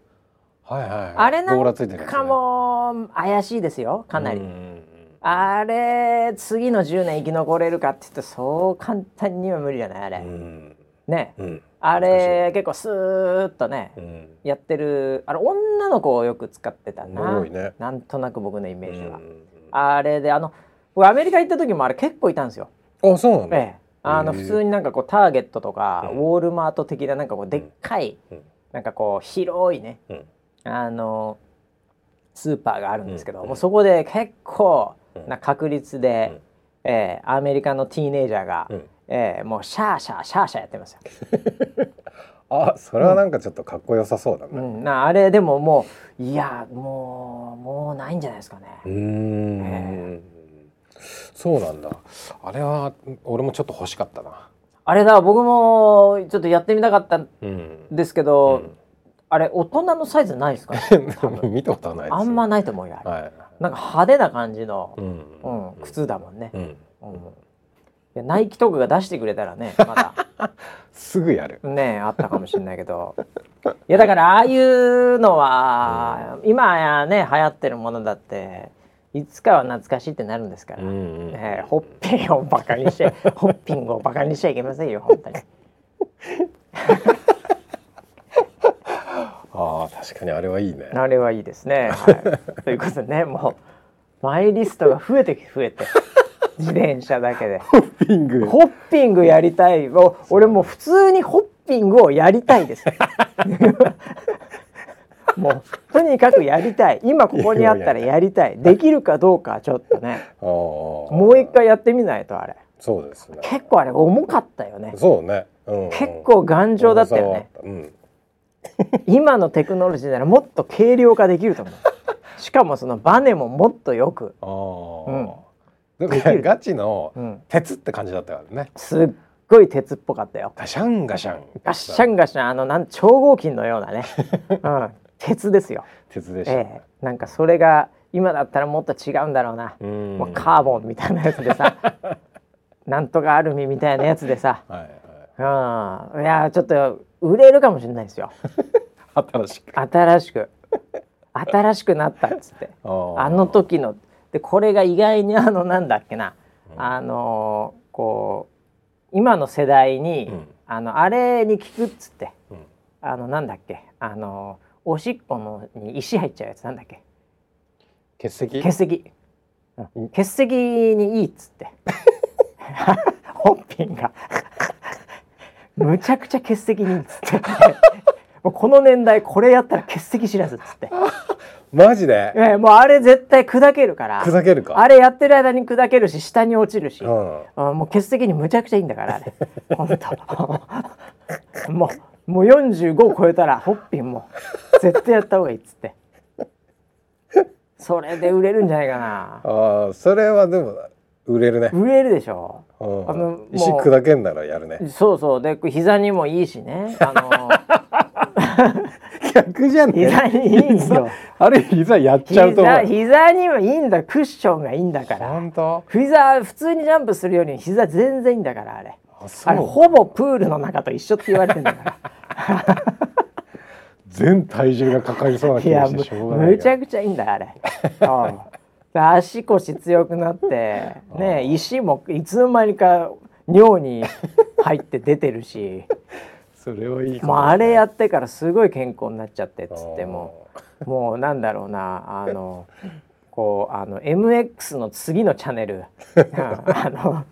はいはい、はい、あれなんかも怪しいですよかなり。あれ次の10年生き残れるかって言ってそう簡単には無理じゃないあれ。ね、うん、あれ結構スーッとね、うん、やってるあれ女の子をよく使ってたな、ね、なんとなく僕のイメージは。あれであの僕アメリカ行った時もあれ結構いたんですよ。あそうなんだ、ええ。あの普通になんかこうターゲットとか、ウォールマート的ななんかこうでっかい、なんかこう広いね、あのスーパーがあるんですけど、もうそこで結構な確率で、えー、アメリカのティーネイジャーが、うん、えー、もうシャーシャーシャーシャーやってますよ。あそれはなんかちょっとかっこよさそうだね。うん、なあれでももういやもうもうないんじゃないですかね。うん、えー、そうなんだ。あれは俺もちょっと欲しかったな。あれだ僕もちょっとやってみたかったんですけど、うんうん、あれ大人のサイズないですか、ね、見たことはないあんまないと思うよ。はい、なんか派手な感じの、うん、うん、靴だもんね。うん、いやナイキとかが出してくれたらね まだ。すぐやる。ねあったかもしれないけど。いやだからああいうのは、うん、今やね流行ってるものだっていつかは懐かしいってなるんですから、うんうん、えー、ホッピンをバカにしてホッピングをバカにしちゃいけませんよ本当に。あ確かにあれはいいね。あれはいいですね、はい、ということでねもうマイリストが増えて増えて。自転車だけで。ホッピング。ホッピングやりたい。も俺もう普通にホッピングをやりたいです。もうとにかくやりたい。今ここにあったらやりたい。できるかどうかちょっとね。もう一回やってみないとあれ。そうですね。結構あれ重かったよね。そうね、うん。うん、結構頑丈だったよね、うん今のテクノロジーならもっと軽量化できると思う。しかもそのバネももっとよく、うん、ガチの鉄って感じだったからね、すっごい鉄っぽかったよ。ガシャンガシャン。ガシャンガシャン。あのなん超合金のようなね、うん、鉄ですよ。鉄でした、えー、なんかそれが今だったらもっと違うんだろうな。もうカーボンみたいなやつでさ。なんとかアルミみたいなやつでさ、はいはい、うん、いやちょっと売れるかもしれないですよ。新しく。新しく。新しくなったっつって。あの時の。でこれが意外にあのなんだっけな、うん、あのこう今の世代に、うん、あのあれに効くっつって、うん、あのなんだっけ。あのおしっこのに石入っちゃうやつなんだっけ。血石血石、うん、血石にいいっつって。本品がむちゃくちゃ欠席にっつって。もうこの年代これやったら欠席知らずっつって。マジで？えもうあれ絶対砕けるから。砕けるか？あれやってる間に砕けるし下に落ちるし、うん、もう欠席にむちゃくちゃいいんだからあれ。本当。もうもう45超えたらホッピンも絶対やった方がいいっつって。それで売れるんじゃないかな。あそれはでも売れるね。売れるでしょ。う、うん、あの石砕けんならやるね。そうそう。で膝にもいいしね。あの 逆じゃね膝にいいんですよあれ膝やっちゃうと膝膝にもいいんだ。クッションがいいんだから。本当？膝普通にジャンプするより膝全然いいんだからあれ。あれほぼプールの中と一緒って言われてんだから。全体重がかかりそうな気がしてしょうがないむちゃくちゃいいんだあれ 足腰強くなって ね石もいつの間にか尿に入って出てるし。それはいいもうあれやってからすごい健康になっちゃってっつってももうなんだろうなあのこうあの MX の次のチャンネル。あの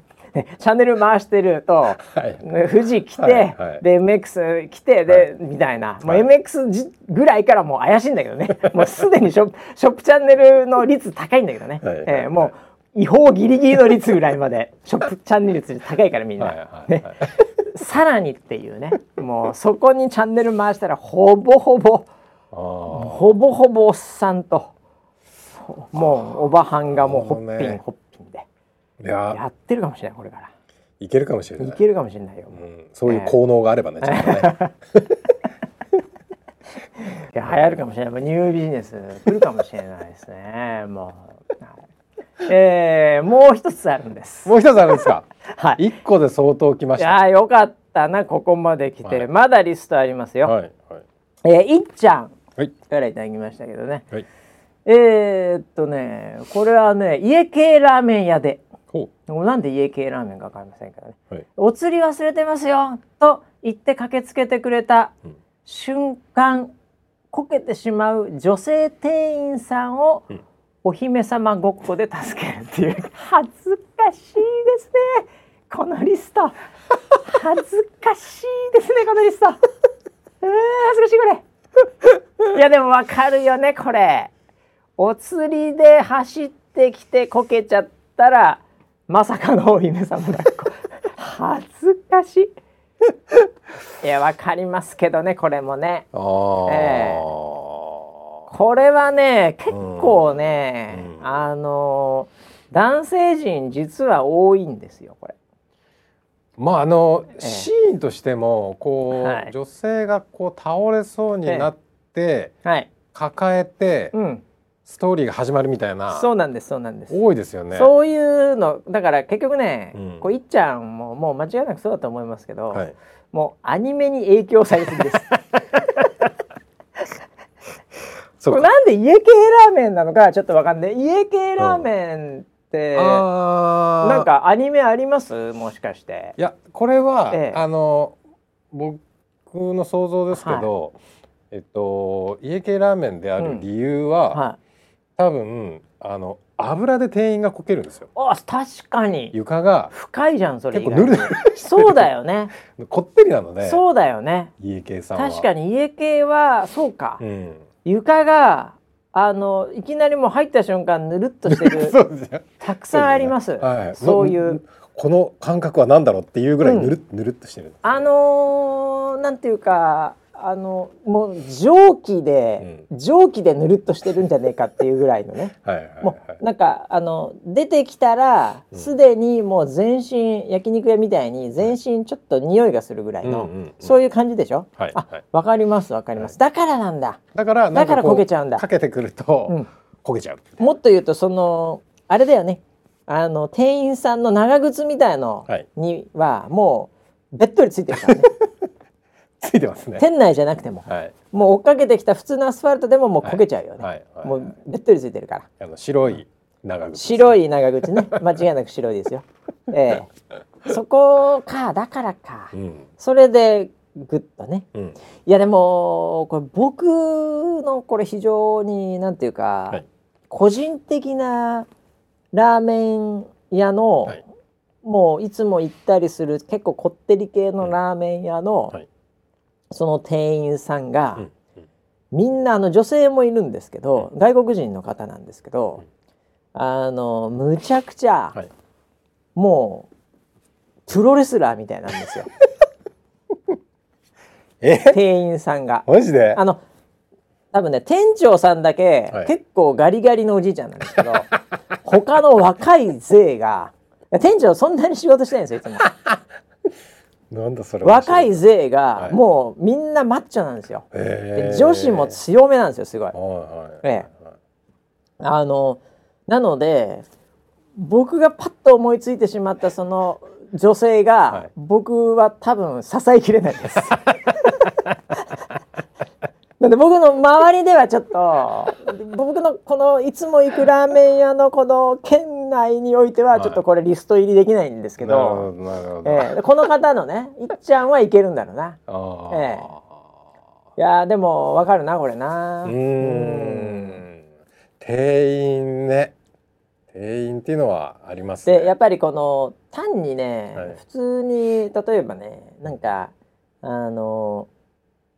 チャンネル回してると、はい、富士来て、はいはい、で MX 来てで、みたいな。もう MX ぐらいからもう怪しいんだけどね。もうすでにショショップチャンネルの率高いんだけどね、はい、えー、もう違法ギリギリの率ぐらいまで ショップチャンネル率高いからみんな。ね、さらにっていうね。もうそこにチャンネル回したらほぼほぼほぼほぼおっさんと。もうおばはんがもうホッピンホッや。やってるかもしれないこれから。いけるかもしれない。いけるかもしれないよ、う。ん、そういう効能があればね、えー、ちゃんとね。流行るかもしれない。ニュービジネス来るかもしれないですねもう、えー、もう一つあるんです。もう一つあるんですか？はい。一個で相当きました。いやよかっったなここまで来て、はい、まだリストありますよ。はいはい、えー、いっちゃんからいただきましたけどね。はい、えー、っとねこれはね家系ラーメン屋で。なんで家系ラーメンか分かりませんけどね、はい、お釣り忘れてますよと言って駆けつけてくれた瞬間、こけてしまう女性店員さんをお姫様ごっこで助けるっていう。恥ずかしいですね。このリスト。恥ずかしいですねこのリスト。えー、恥ずかしいこれ。いやでもわかるよねこれ。お釣りで走ってきてこけちゃったらまさかのお姫様だ 恥ずかしい。いやわかりますけどねこれもね、えー、これはね結構ね、うん、あの男性陣実は多いんですよこれ。まああの、えー、シーンとしてもこう、はい、女性がこう倒れそうになって、えーはい、抱えて、うん、ストーリーが始まるみたいなそうなんですそうなんです。多いですよね。そういうのだから結局ね、うん、こういっちゃんももう間違いなくそうだと思いますけど、はい、もうアニメに影響されすぎです。これなんで家系ラーメンなのかちょっとわかんない。家系ラーメンって、うん、なんかアニメあります？もしかして。いやこれは、ええ、あの僕の想像ですけど、はい、えっと家系ラーメンである理由は、うんはい多分あの油で店員がこけるんですよ。あ確かに。床が。深いじゃんそれ結構ぬるそうだよね。こってりなのでそうだよね。家系さん確かに家系はそうか、うん、床があのいきなりもう入った瞬間ぬるっとしてる たくさんあります、ねはい、そういう。この感覚は何だろうっていうぐらいぬる,、ぬるっとしてる、あのー、なんていうかあのもう蒸気で、うん、蒸気でぬるっとしてるんじゃねえかっていうぐらいのね。もうなんかあの出てきたらすで、にもう全身焼肉屋みたいに全身ちょっと匂いがするぐらいの、うんうんうん、そういう感じでしょ、はい、あわかりますわかります、はい、だからなんだ。だからだから焦げちゃうんだ。かけてくると、うん、焦げちゃうもっと言うとそのあれだよね。あの店員さんの長靴みたいのにはもうべっとりついてるからね ついてますね。店内じゃなくても、はい、もう追っかけてきた普通のアスファルトでももう焦げちゃうよね、はい。はい、もうべっとりついてるから。あの白い長靴。白い長靴ね。間違いなく白いですよ。ええ。そこかだからか、うん、それでグッとね、うん、いやでもこれ僕のこれ非常になんていうか、はい、個人的なラーメン屋の、はい、もういつも行ったりする結構こってり系のラーメン屋の、はいその店員さんが、うんみんなあの女性もいるんですけど、外国人の方なんですけど、あのむちゃくちゃ、はい、もうプロレスラーみたいなんですよ。店員さんが。マジで？あの多分ね店長さんだけ、はい、結構ガリガリのおじいちゃんなんですけど他の若い勢が店長そんなに仕事してないんですよいつも。なんだそれ若い勢がもうみんなマッチョなんですよ。で女子も強めなんですよすごい。ええ、あのなので僕がパッと思いついてしまったその女性が、僕は多分支えきれないです。なんで僕の周りではちょっと僕のこのいつも行くラーメン屋のこの県内においてはちょっとこれリスト入りできないんですけど、えー、この方のねいっちゃんはいけるんだろうな。えー、いやでもわかるなこれな。うん。店員ね。店員っていうのはあります、ね、でやっぱりこの単にね、はい、普通に例えばねなんかあの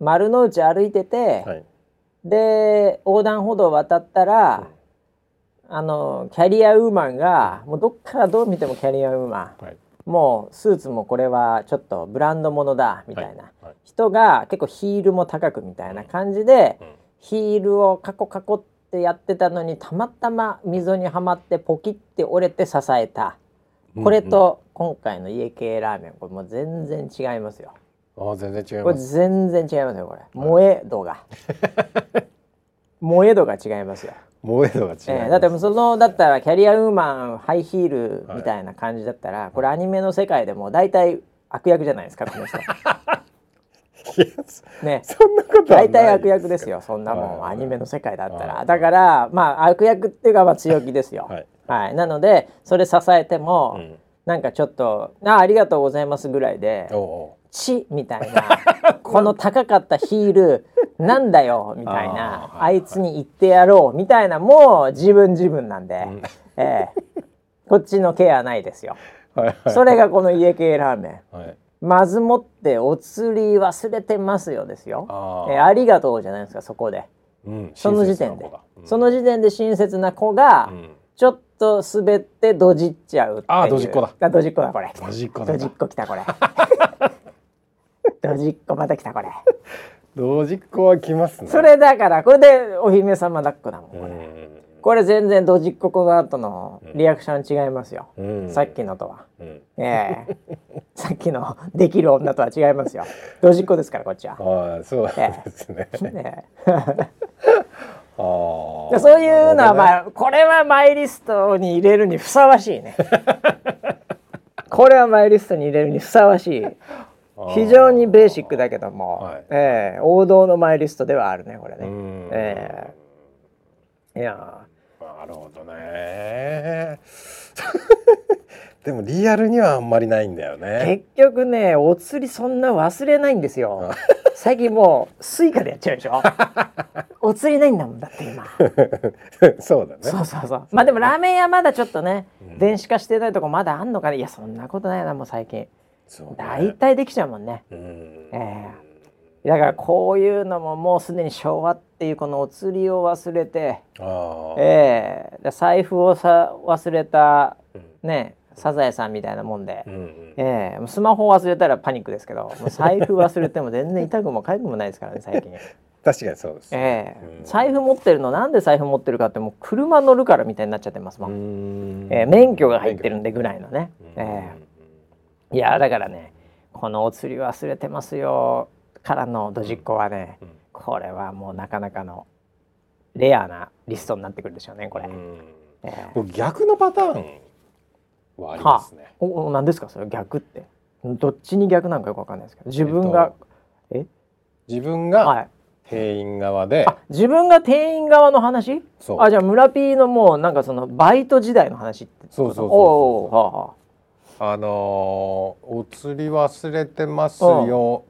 丸の内歩いてて、はい、で横断歩道渡ったら、うん、あのキャリアウーマンがもうどっからどう見てもキャリアウーマン、はい、もうスーツもこれはちょっとブランドものだみたいな、人が結構ヒールも高くみたいな感じで、うん、ヒールをカコカコってやってたのにたまたま溝にはまってポキって折れて支えた。これと今回の家系ラーメンこれもう全然違いますよ。あ全然違います。これ全然違いますよこれ。燃え度が。燃え度が違いますよ。燃え度が違いえー、だってそのだったらキャリアウーマンハイヒールみたいな感じだったら、はい、これアニメの世界でも大体悪役じゃないですかこの人。ね、そんなこと大体悪役ですよそんなもん、アニメの世界だったら。だからまあ悪役っていうかまあ強気ですよ、はい、はい、なのでそれ支えても、うん、なんかちょっと「あありがとうございます」ぐらいで「ち」みたいな この高かったヒールなんだよみたいなあいつに言ってやろうみたいなもう自分自分なんで、うん、えー、こっちのケアないですよ。はいはい、それがこの家系ラーメン。はい。まずもってお釣り忘れてますよですよ。あ,、えありがとうじゃないですかそこで、うん、その時点で、うん、その時点で親切な子が、うん、ちょっと滑ってどじっちゃうっていう。あどじっこだ。あどじっこだこれ。どじっこだどじっこきたこれどじっこまた来たこれ。どじっこは来ますね。それだからこれでお姫様抱っこだもんこれ。これ全然ドジっ子この後のリアクション違いますよ、うん、さっきのとは、うん、ええ。さっきの できる女とは違いますよ。ドジっ子ですからこっちは。ああそうですね、ええ。ねあそういうのはまあ、これはマイリストに入れるにふさわしいね。これはマイリストに入れるにふさわしい非常にベーシックだけども、はい、えー、王道のマイリストではあるねこれね。えー、いやなるほどね。でもリアルにはあんまりないんだよね。結局ねお釣りそんな忘れないんですよ。最近もうスイカでやっちゃうでしょ。お釣りないんだもんだって今。そうだね。そうそうそう。まあでもラーメン屋まだちょっとね、うん、電子化してないとこまだあんのかね。いやそんなことないなもう最近大体、ね、できちゃうもんね、うん、えーだからこういうのももうすでに昭和っていうこのお釣りを忘れて、えー、財布をさ忘れた、ねサザエさんみたいなもんで、うんうん、えー、スマホ忘れたらパニックですけど財布忘れても全然痛くも痒くもないですからね 最近。確かにそうです、えー、うん、財布持ってるのなんで財布持ってるかってもう車乗るからみたいになっちゃってますもん。ん、えー、免許が入ってるんでぐらいのね、えー、いやだからねこのお釣り忘れてますよ。からのドジっ子はね、うん、これはもうなかなかのレアなリストになってくるでしょうねこれ、えー、逆のパターンはありますね、はあ、お何ですか？それ逆って。どっちに逆なのかよくわかんないですけど。自分が、えっと、自分が店員側で、はい、自分が店員側の話？あじゃあ村 P のもうなんかそのバイト時代の話ってそうそうそうそう、はあはあ、あのー、お釣り忘れてますよ。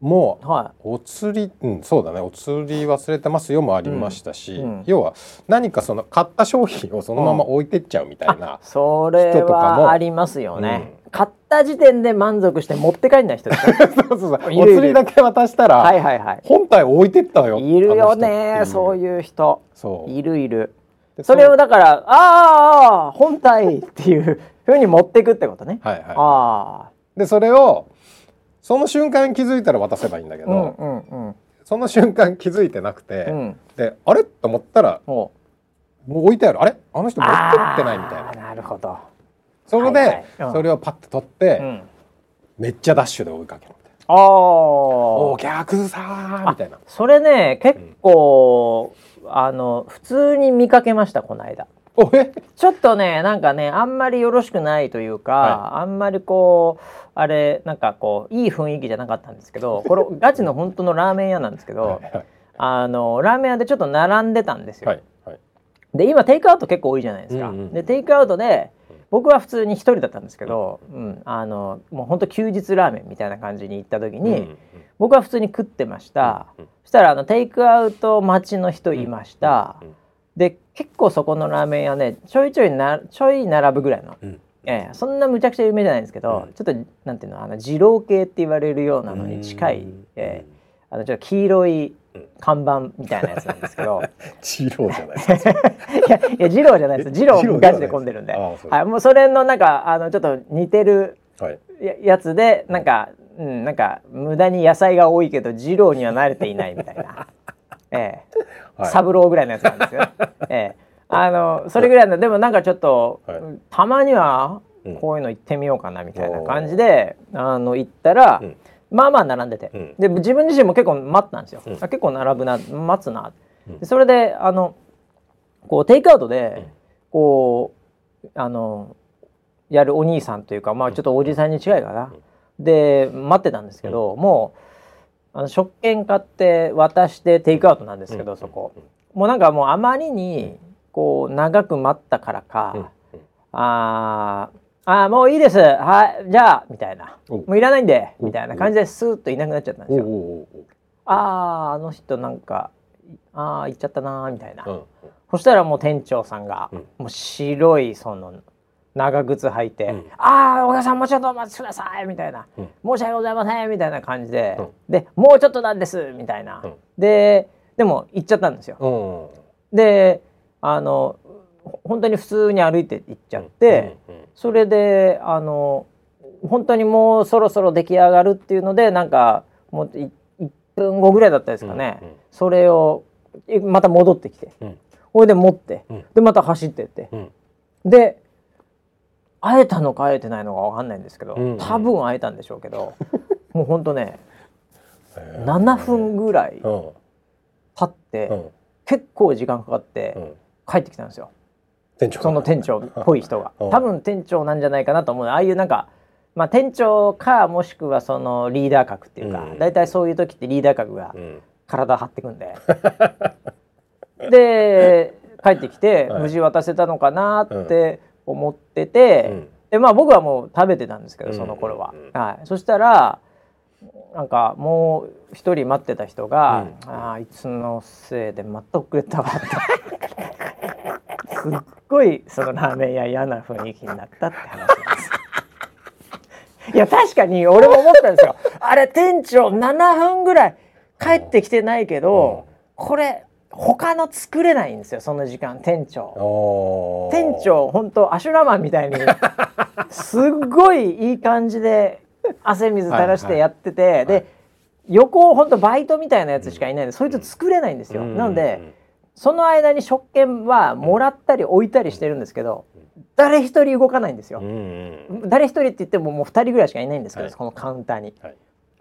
もう、はい、お釣り、うん、そうだね。お釣り忘れてますよもありましたし、うんうん、要は何かその買った商品をそのまま置いてっちゃうみたいな、それはありますよね、買った時点で満足して持って帰んない人 そうそうそう。お釣りだけ渡したら、はいはいはい、本体置いてったよいるよねそういう人。いるいる。それをだからああ本体っていうふうに持っていくってことね。はいはい。ああでそれをその瞬間気づいたら渡せばいいんだけど、うんうんうん、その瞬間気づいてなくて、うん、であれ？と思ったらもう置いてある。あれ？あの人持ってってないみたいな。なるほど。それで、はいはい。うん、それをパッと取って、うん、めっちゃダッシュで追いかけるあお逆さみたいな。それね結構、あの普通に見かけましたこの間ちょっとねなんかねあんまりよろしくないというか、はい、あんまりこうあれなんかこういい雰囲気じゃなかったんですけど これガチの本当のラーメン屋なんですけどはい、あのラーメン屋でちょっと並んでたんですよ。はいはい、で今テイクアウト結構多いじゃないですか。うんうん、でテイクアウトで僕は普通に一人だったんですけど、うん、あのもう本当休日ラーメンみたいな感じに行った時に、うんうん、僕は普通に食ってました、うんうん、そしたらあのテイクアウト待ちの人いました、うんうん、で結構そこのラーメン屋ねちょいちょいなちょい並ぶぐらいの、うん、えー、そんなむちゃくちゃ有名じゃないんですけど、うん、ちょっとなんていうのあの二郎系って言われるようなのに近い、えー、あのちょっと黄色い看板みたいなやつなんですけど。二郎じゃないですか。いやいや二郎じゃないです。二郎ガチで混んでるんで。はい、もうそれのなんかあのちょっと似てるやつで、なんか、うん、なんか無駄に野菜が多いけど二郎には慣れていないみたいな、えー、三郎ぐらいのやつなんですよ、えーあのそれぐらいのでもなんかちょっと、はい、たまにはこういうの行ってみようかなみたいな感じで、うん、あの行ったら、うん、まあまあ並んでて、うん、で自分自身も結構待ったんですよ、結構並ぶな待つな、それであのこうテイクアウトで、こうあのやるお兄さんというかまあちょっとおじさんに違いかな、で待ってたんですけど、もうあの食券買って渡してテイクアウトなんですけど、そこ。もうなんかもうあまりにこう長く待ったからか、ああもういいです。はいじゃあみたいな。もういらないんでみたいな感じでスーッといなくなっちゃったんですよ。あああの人なんかああ行っちゃったなみたいな、そしたらもう店長さんが、もう白いその長靴履いて「うん、ああお客さんもうちょっとお待ちください」みたいな、うん、申し訳ございません」みたいな感じで、うん、で「もうちょっとなんです」みたいな、ででも行っちゃったんですよ。であの本当に普通に歩いて行っちゃって、それであの本当にもうそろそろ出来上がるっていうのでなんかもう1分後ぐらいだったですかね、それをまた戻ってきて、それで持って、でまた走ってって、で会えたのか会えてないのか分かんないんですけど、うんうん、多分会えたんでしょうけど もうほんとね7分ぐらい経って、うん、結構時間かかって帰ってきたんですよ、店長その店長っぽい人が。多分店長なんじゃないかなと思う。ああいうなんかまあ、店長かもしくはそのリーダー格っていうか、うん、大体そういう時ってリーダー格が体張ってくんで、うん、で帰ってきて無事渡せたのかなって思ってて、うん、でまあ僕はもう食べてたんですけどその頃は、はい、そしたらなんかもう一人待ってた人が「うん、ああいつのせいでまた遅れたわ」ってすっごいそのラーメン屋嫌な雰囲気になったって話です。いや確かに俺も思ったんですよ。あれ店長7分ぐらい帰ってきてないけど、これ他の作れないんですよその時間店長。店長本当アシュラマンみたいに すっごいいい感じで汗水垂らしてやってて、はい。はい、で横本当バイトみたいなやつしかいないんで、うん、そいつ作れないんですよ、うん、なのでその間に食券はもらったり置いたりしてるんですけど、誰一人動かないんですよ、うん、誰一人って言ってももう2人ぐらいしかいないんですけど、はい、このカウンターに、はい、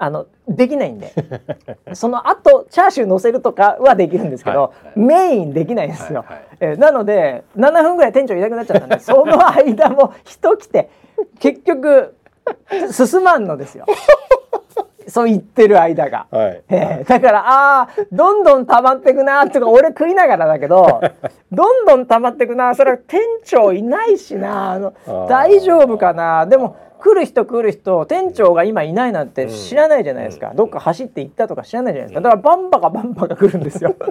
あのできないんで。その後チャーシュー乗せるとかはできるんですけど、はいはい、メインできないんですよ、はいはい、えなので7分ぐらい店長いなくなっちゃったんでその間も人来て結局進まんのですよそう言ってる間が、はい、えー、だからああどんどん溜まってくなとか俺食いながらだけどどんどん溜まってくなそれは店長いないしなあの大丈夫かなでも来る人来る人店長が今いないなんて知らないじゃないですか、うん、どっか走って行ったとか知らないじゃないですか。だからバンバカバンバカ来るんですよ。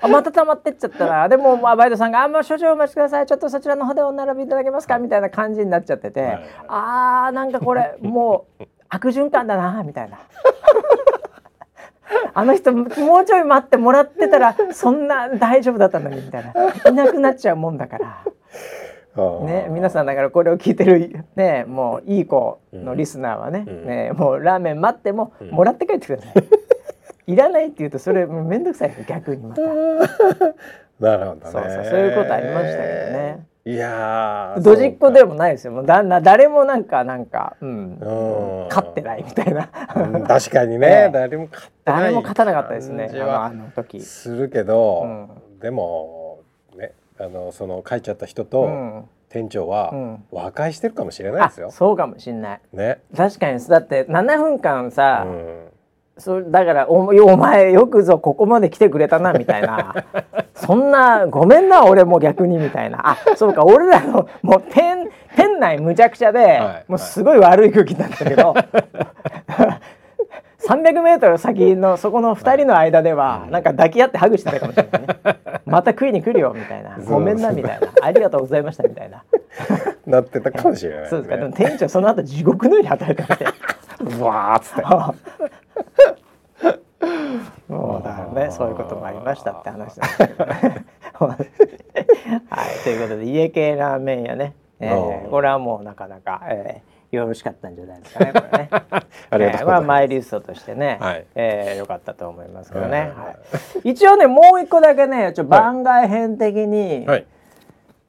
あまた溜まってっちゃったらでも、まあ、バイトさんが「あもう少々お待ちください。ちょっとそちらの方でお並びいただけますか」みたいな感じになっちゃってて、はい、あーなんかこれもう悪循環だなみたいな。あの人もうちょい待ってもらってたらそんな大丈夫だったのにみたいな。いなくなっちゃうもんだからね、皆さんだからこれを聞いてる、ね、もういい子のリスナーはねうん、ねもうラーメン待ってももらって帰ってください。いらないって言うとそれ面倒くさい逆にまた。なるほど、ね、そうそうそういうことありましたけどね。いやドジっ子でもないですよ。もうだな誰もなんかなんか、うん、うん勝ってないみたいな。確かに ね、誰も勝って誰も勝たなかったですね。あの時。するけど、うん、でもね、あのその書いちゃった人と。うん店長は和解してるかもしれないですよ。そうかもしれない。ね。確かにだって7分間さ、うん、そだからおお前よくぞここまで来てくれたなみたいな そんなごめんな俺も逆にみたいなあそうか俺らのもう店店内むちゃくちゃで、はい、もうすごい悪い空気になったけど、300メートル先のそこの2人の間ではなんか抱き合ってハグしてたかもしれないね。また食いに来るよみたいな。ごめんなみたいな。ありがとうございましたみたいな。なってたかもしれない、ね、そうですか。でも店長その後地獄のように働いてて。わーっつって。もうだねそういうこともありましたって話なんですけどね。はい。ということで家系ラーメン屋ね、えー、これはもうなかなか、えー、よろしかったんじゃないですかねこれね。ありがとうございます。えー、まあマイリストとしてね、はい、えー、よかったと思いますけどね。はい、はい、一応ねもう一個だけねちょ番外編的に、はい、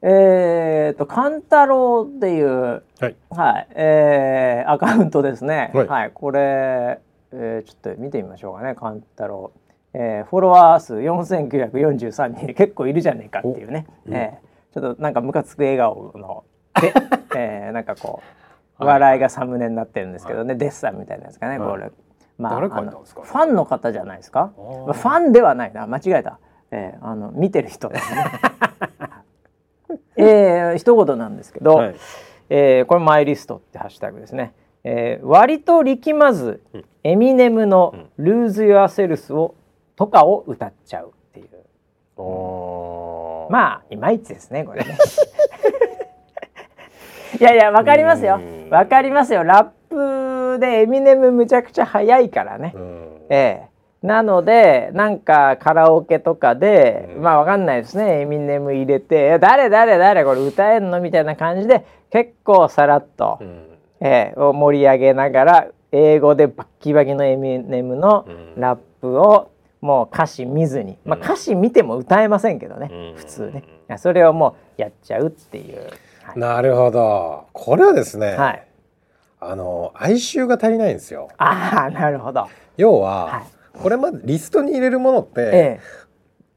えっ、ー、とカンタロウっていう、はい、はい、えー、アカウントですね。はい、はい、これ、えー、ちょっと見てみましょうかね。カンタロウ。えー、フォロワー数4943人結構いるじゃねえかっていうね、うん、えー、ちょっとなんかムカつく笑顔の。で、えー、なんかこう笑いがサムネになってるんですけどね、はい、デッサンみたいなやつかね、これ。まあ、ファンの方じゃないですか？ファンではないな、間違えた。えー、あの見てる人ですね。えー、一言なんですけど、はい、えー、これマイリストってハッシュタグですね。えー、割と力まず、うん、エミネムの「ルーズ・ユア・セルスを」とかを歌っちゃうっていう。うん、まあいまいちですねこれね。いやいやわかりますよわかりますよ。ラップでエミネムむちゃくちゃ速いからね。ええ。なのでなんかカラオケとかで、うん、まあわかんないですね。エミネム入れて「誰誰誰これ歌えんの?」みたいな感じで結構さらっと、うん、えー、盛り上げながら英語でバッキバキのエミネムのラップをもう歌詞見ずに、まあ、歌詞見ても歌えませんけどね、うん、普通ね。それをもうやっちゃうっていう、はい、なるほど。これはですね、はい、あの哀愁が足りないんですよ。ああなるほど。要は、はい。これまでリストに入れるものって、ええ、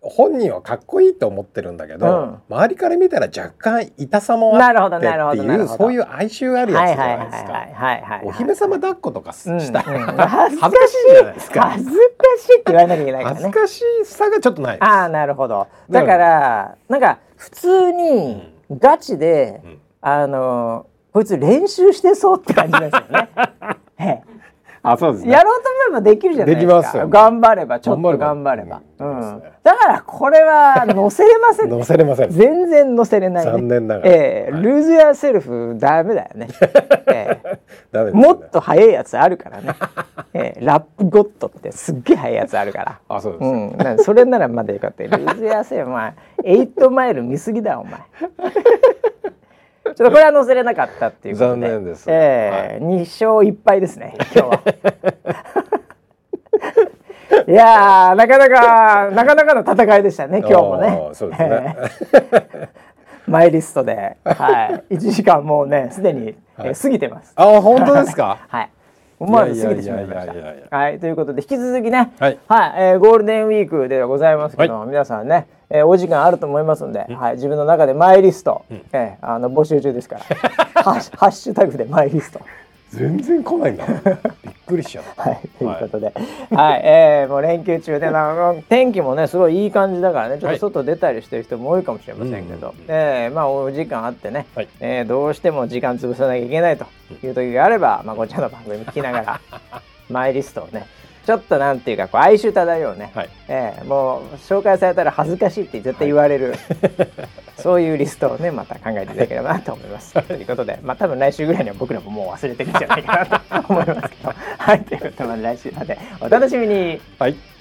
本人はかっこいいと思ってるんだけど、うん、周りから見たら若干痛さもあってっていうそういう哀愁あるやつじゃないですか。お姫様抱っことかした、うんうん、恥ずかしいじゃないですか。恥ずかしいって言われなきゃいけないからね。恥ずかしさがちょっとない。ああなるほど。だからなんか普通にガチで、うん、あのこいつ練習してそうって感じですよね。あそうです、ね、やろうと思えばできるじゃないですか。できますよ、頑張ればちょっと頑張れば。うん、だからこれは載せれません、ね、載せれません。全然載せれない、ね、残念ながら。ええー、ルーズやセルフダメだよね。えーダメね、もっと速いやつあるからね。えー、 Rap God ってすっげえ速いやつあるから。あそうです。うん、それならまだよかった。 Lose Yourself まあエイトマイル見すぎだお前。ちょっとこれは載せれなかったっていうことで。残念です。ええー、はい、勝一敗ですね。今日は。いやなかなかなかなかの戦いでしたね今日もね。そうですね。マイリストで、はい、一時間もうねすでに、はい、え過ぎてます。あ本当ですか？はい。思わず過ぎてしまいました。はい、ということで引き続きね、はい、はい、えー、ゴールデンウィークではございますけど、はい、皆さんね、えー、お時間あると思いますので、はい、自分の中でマイリスト、うん、えー、あの募集中ですから、ハッシュタグでマイリスト。全然来ないんだ。びっくりしちゃった。はい、ということで、はい、えー、もう連休中で、な天気もね、すごいいい感じだからね、ちょっと外出たりしてる人も多いかもしれませんけど、はい、えー、まあお時間あってね、はい、えー、どうしても時間潰さなきゃいけないという時があれば、まあこちらの番組聞きながら、マイリストをね。ちょっとなんていうかこう哀愁漂うね、はい、えー、もう紹介されたら恥ずかしいって絶対言われる、はい、そういうリストをねまた考えていただければなと思います。ということでまあ多分来週ぐらいには僕らももう忘れてるんじゃないかなと思いますけどはいということで来週までお楽しみに。はい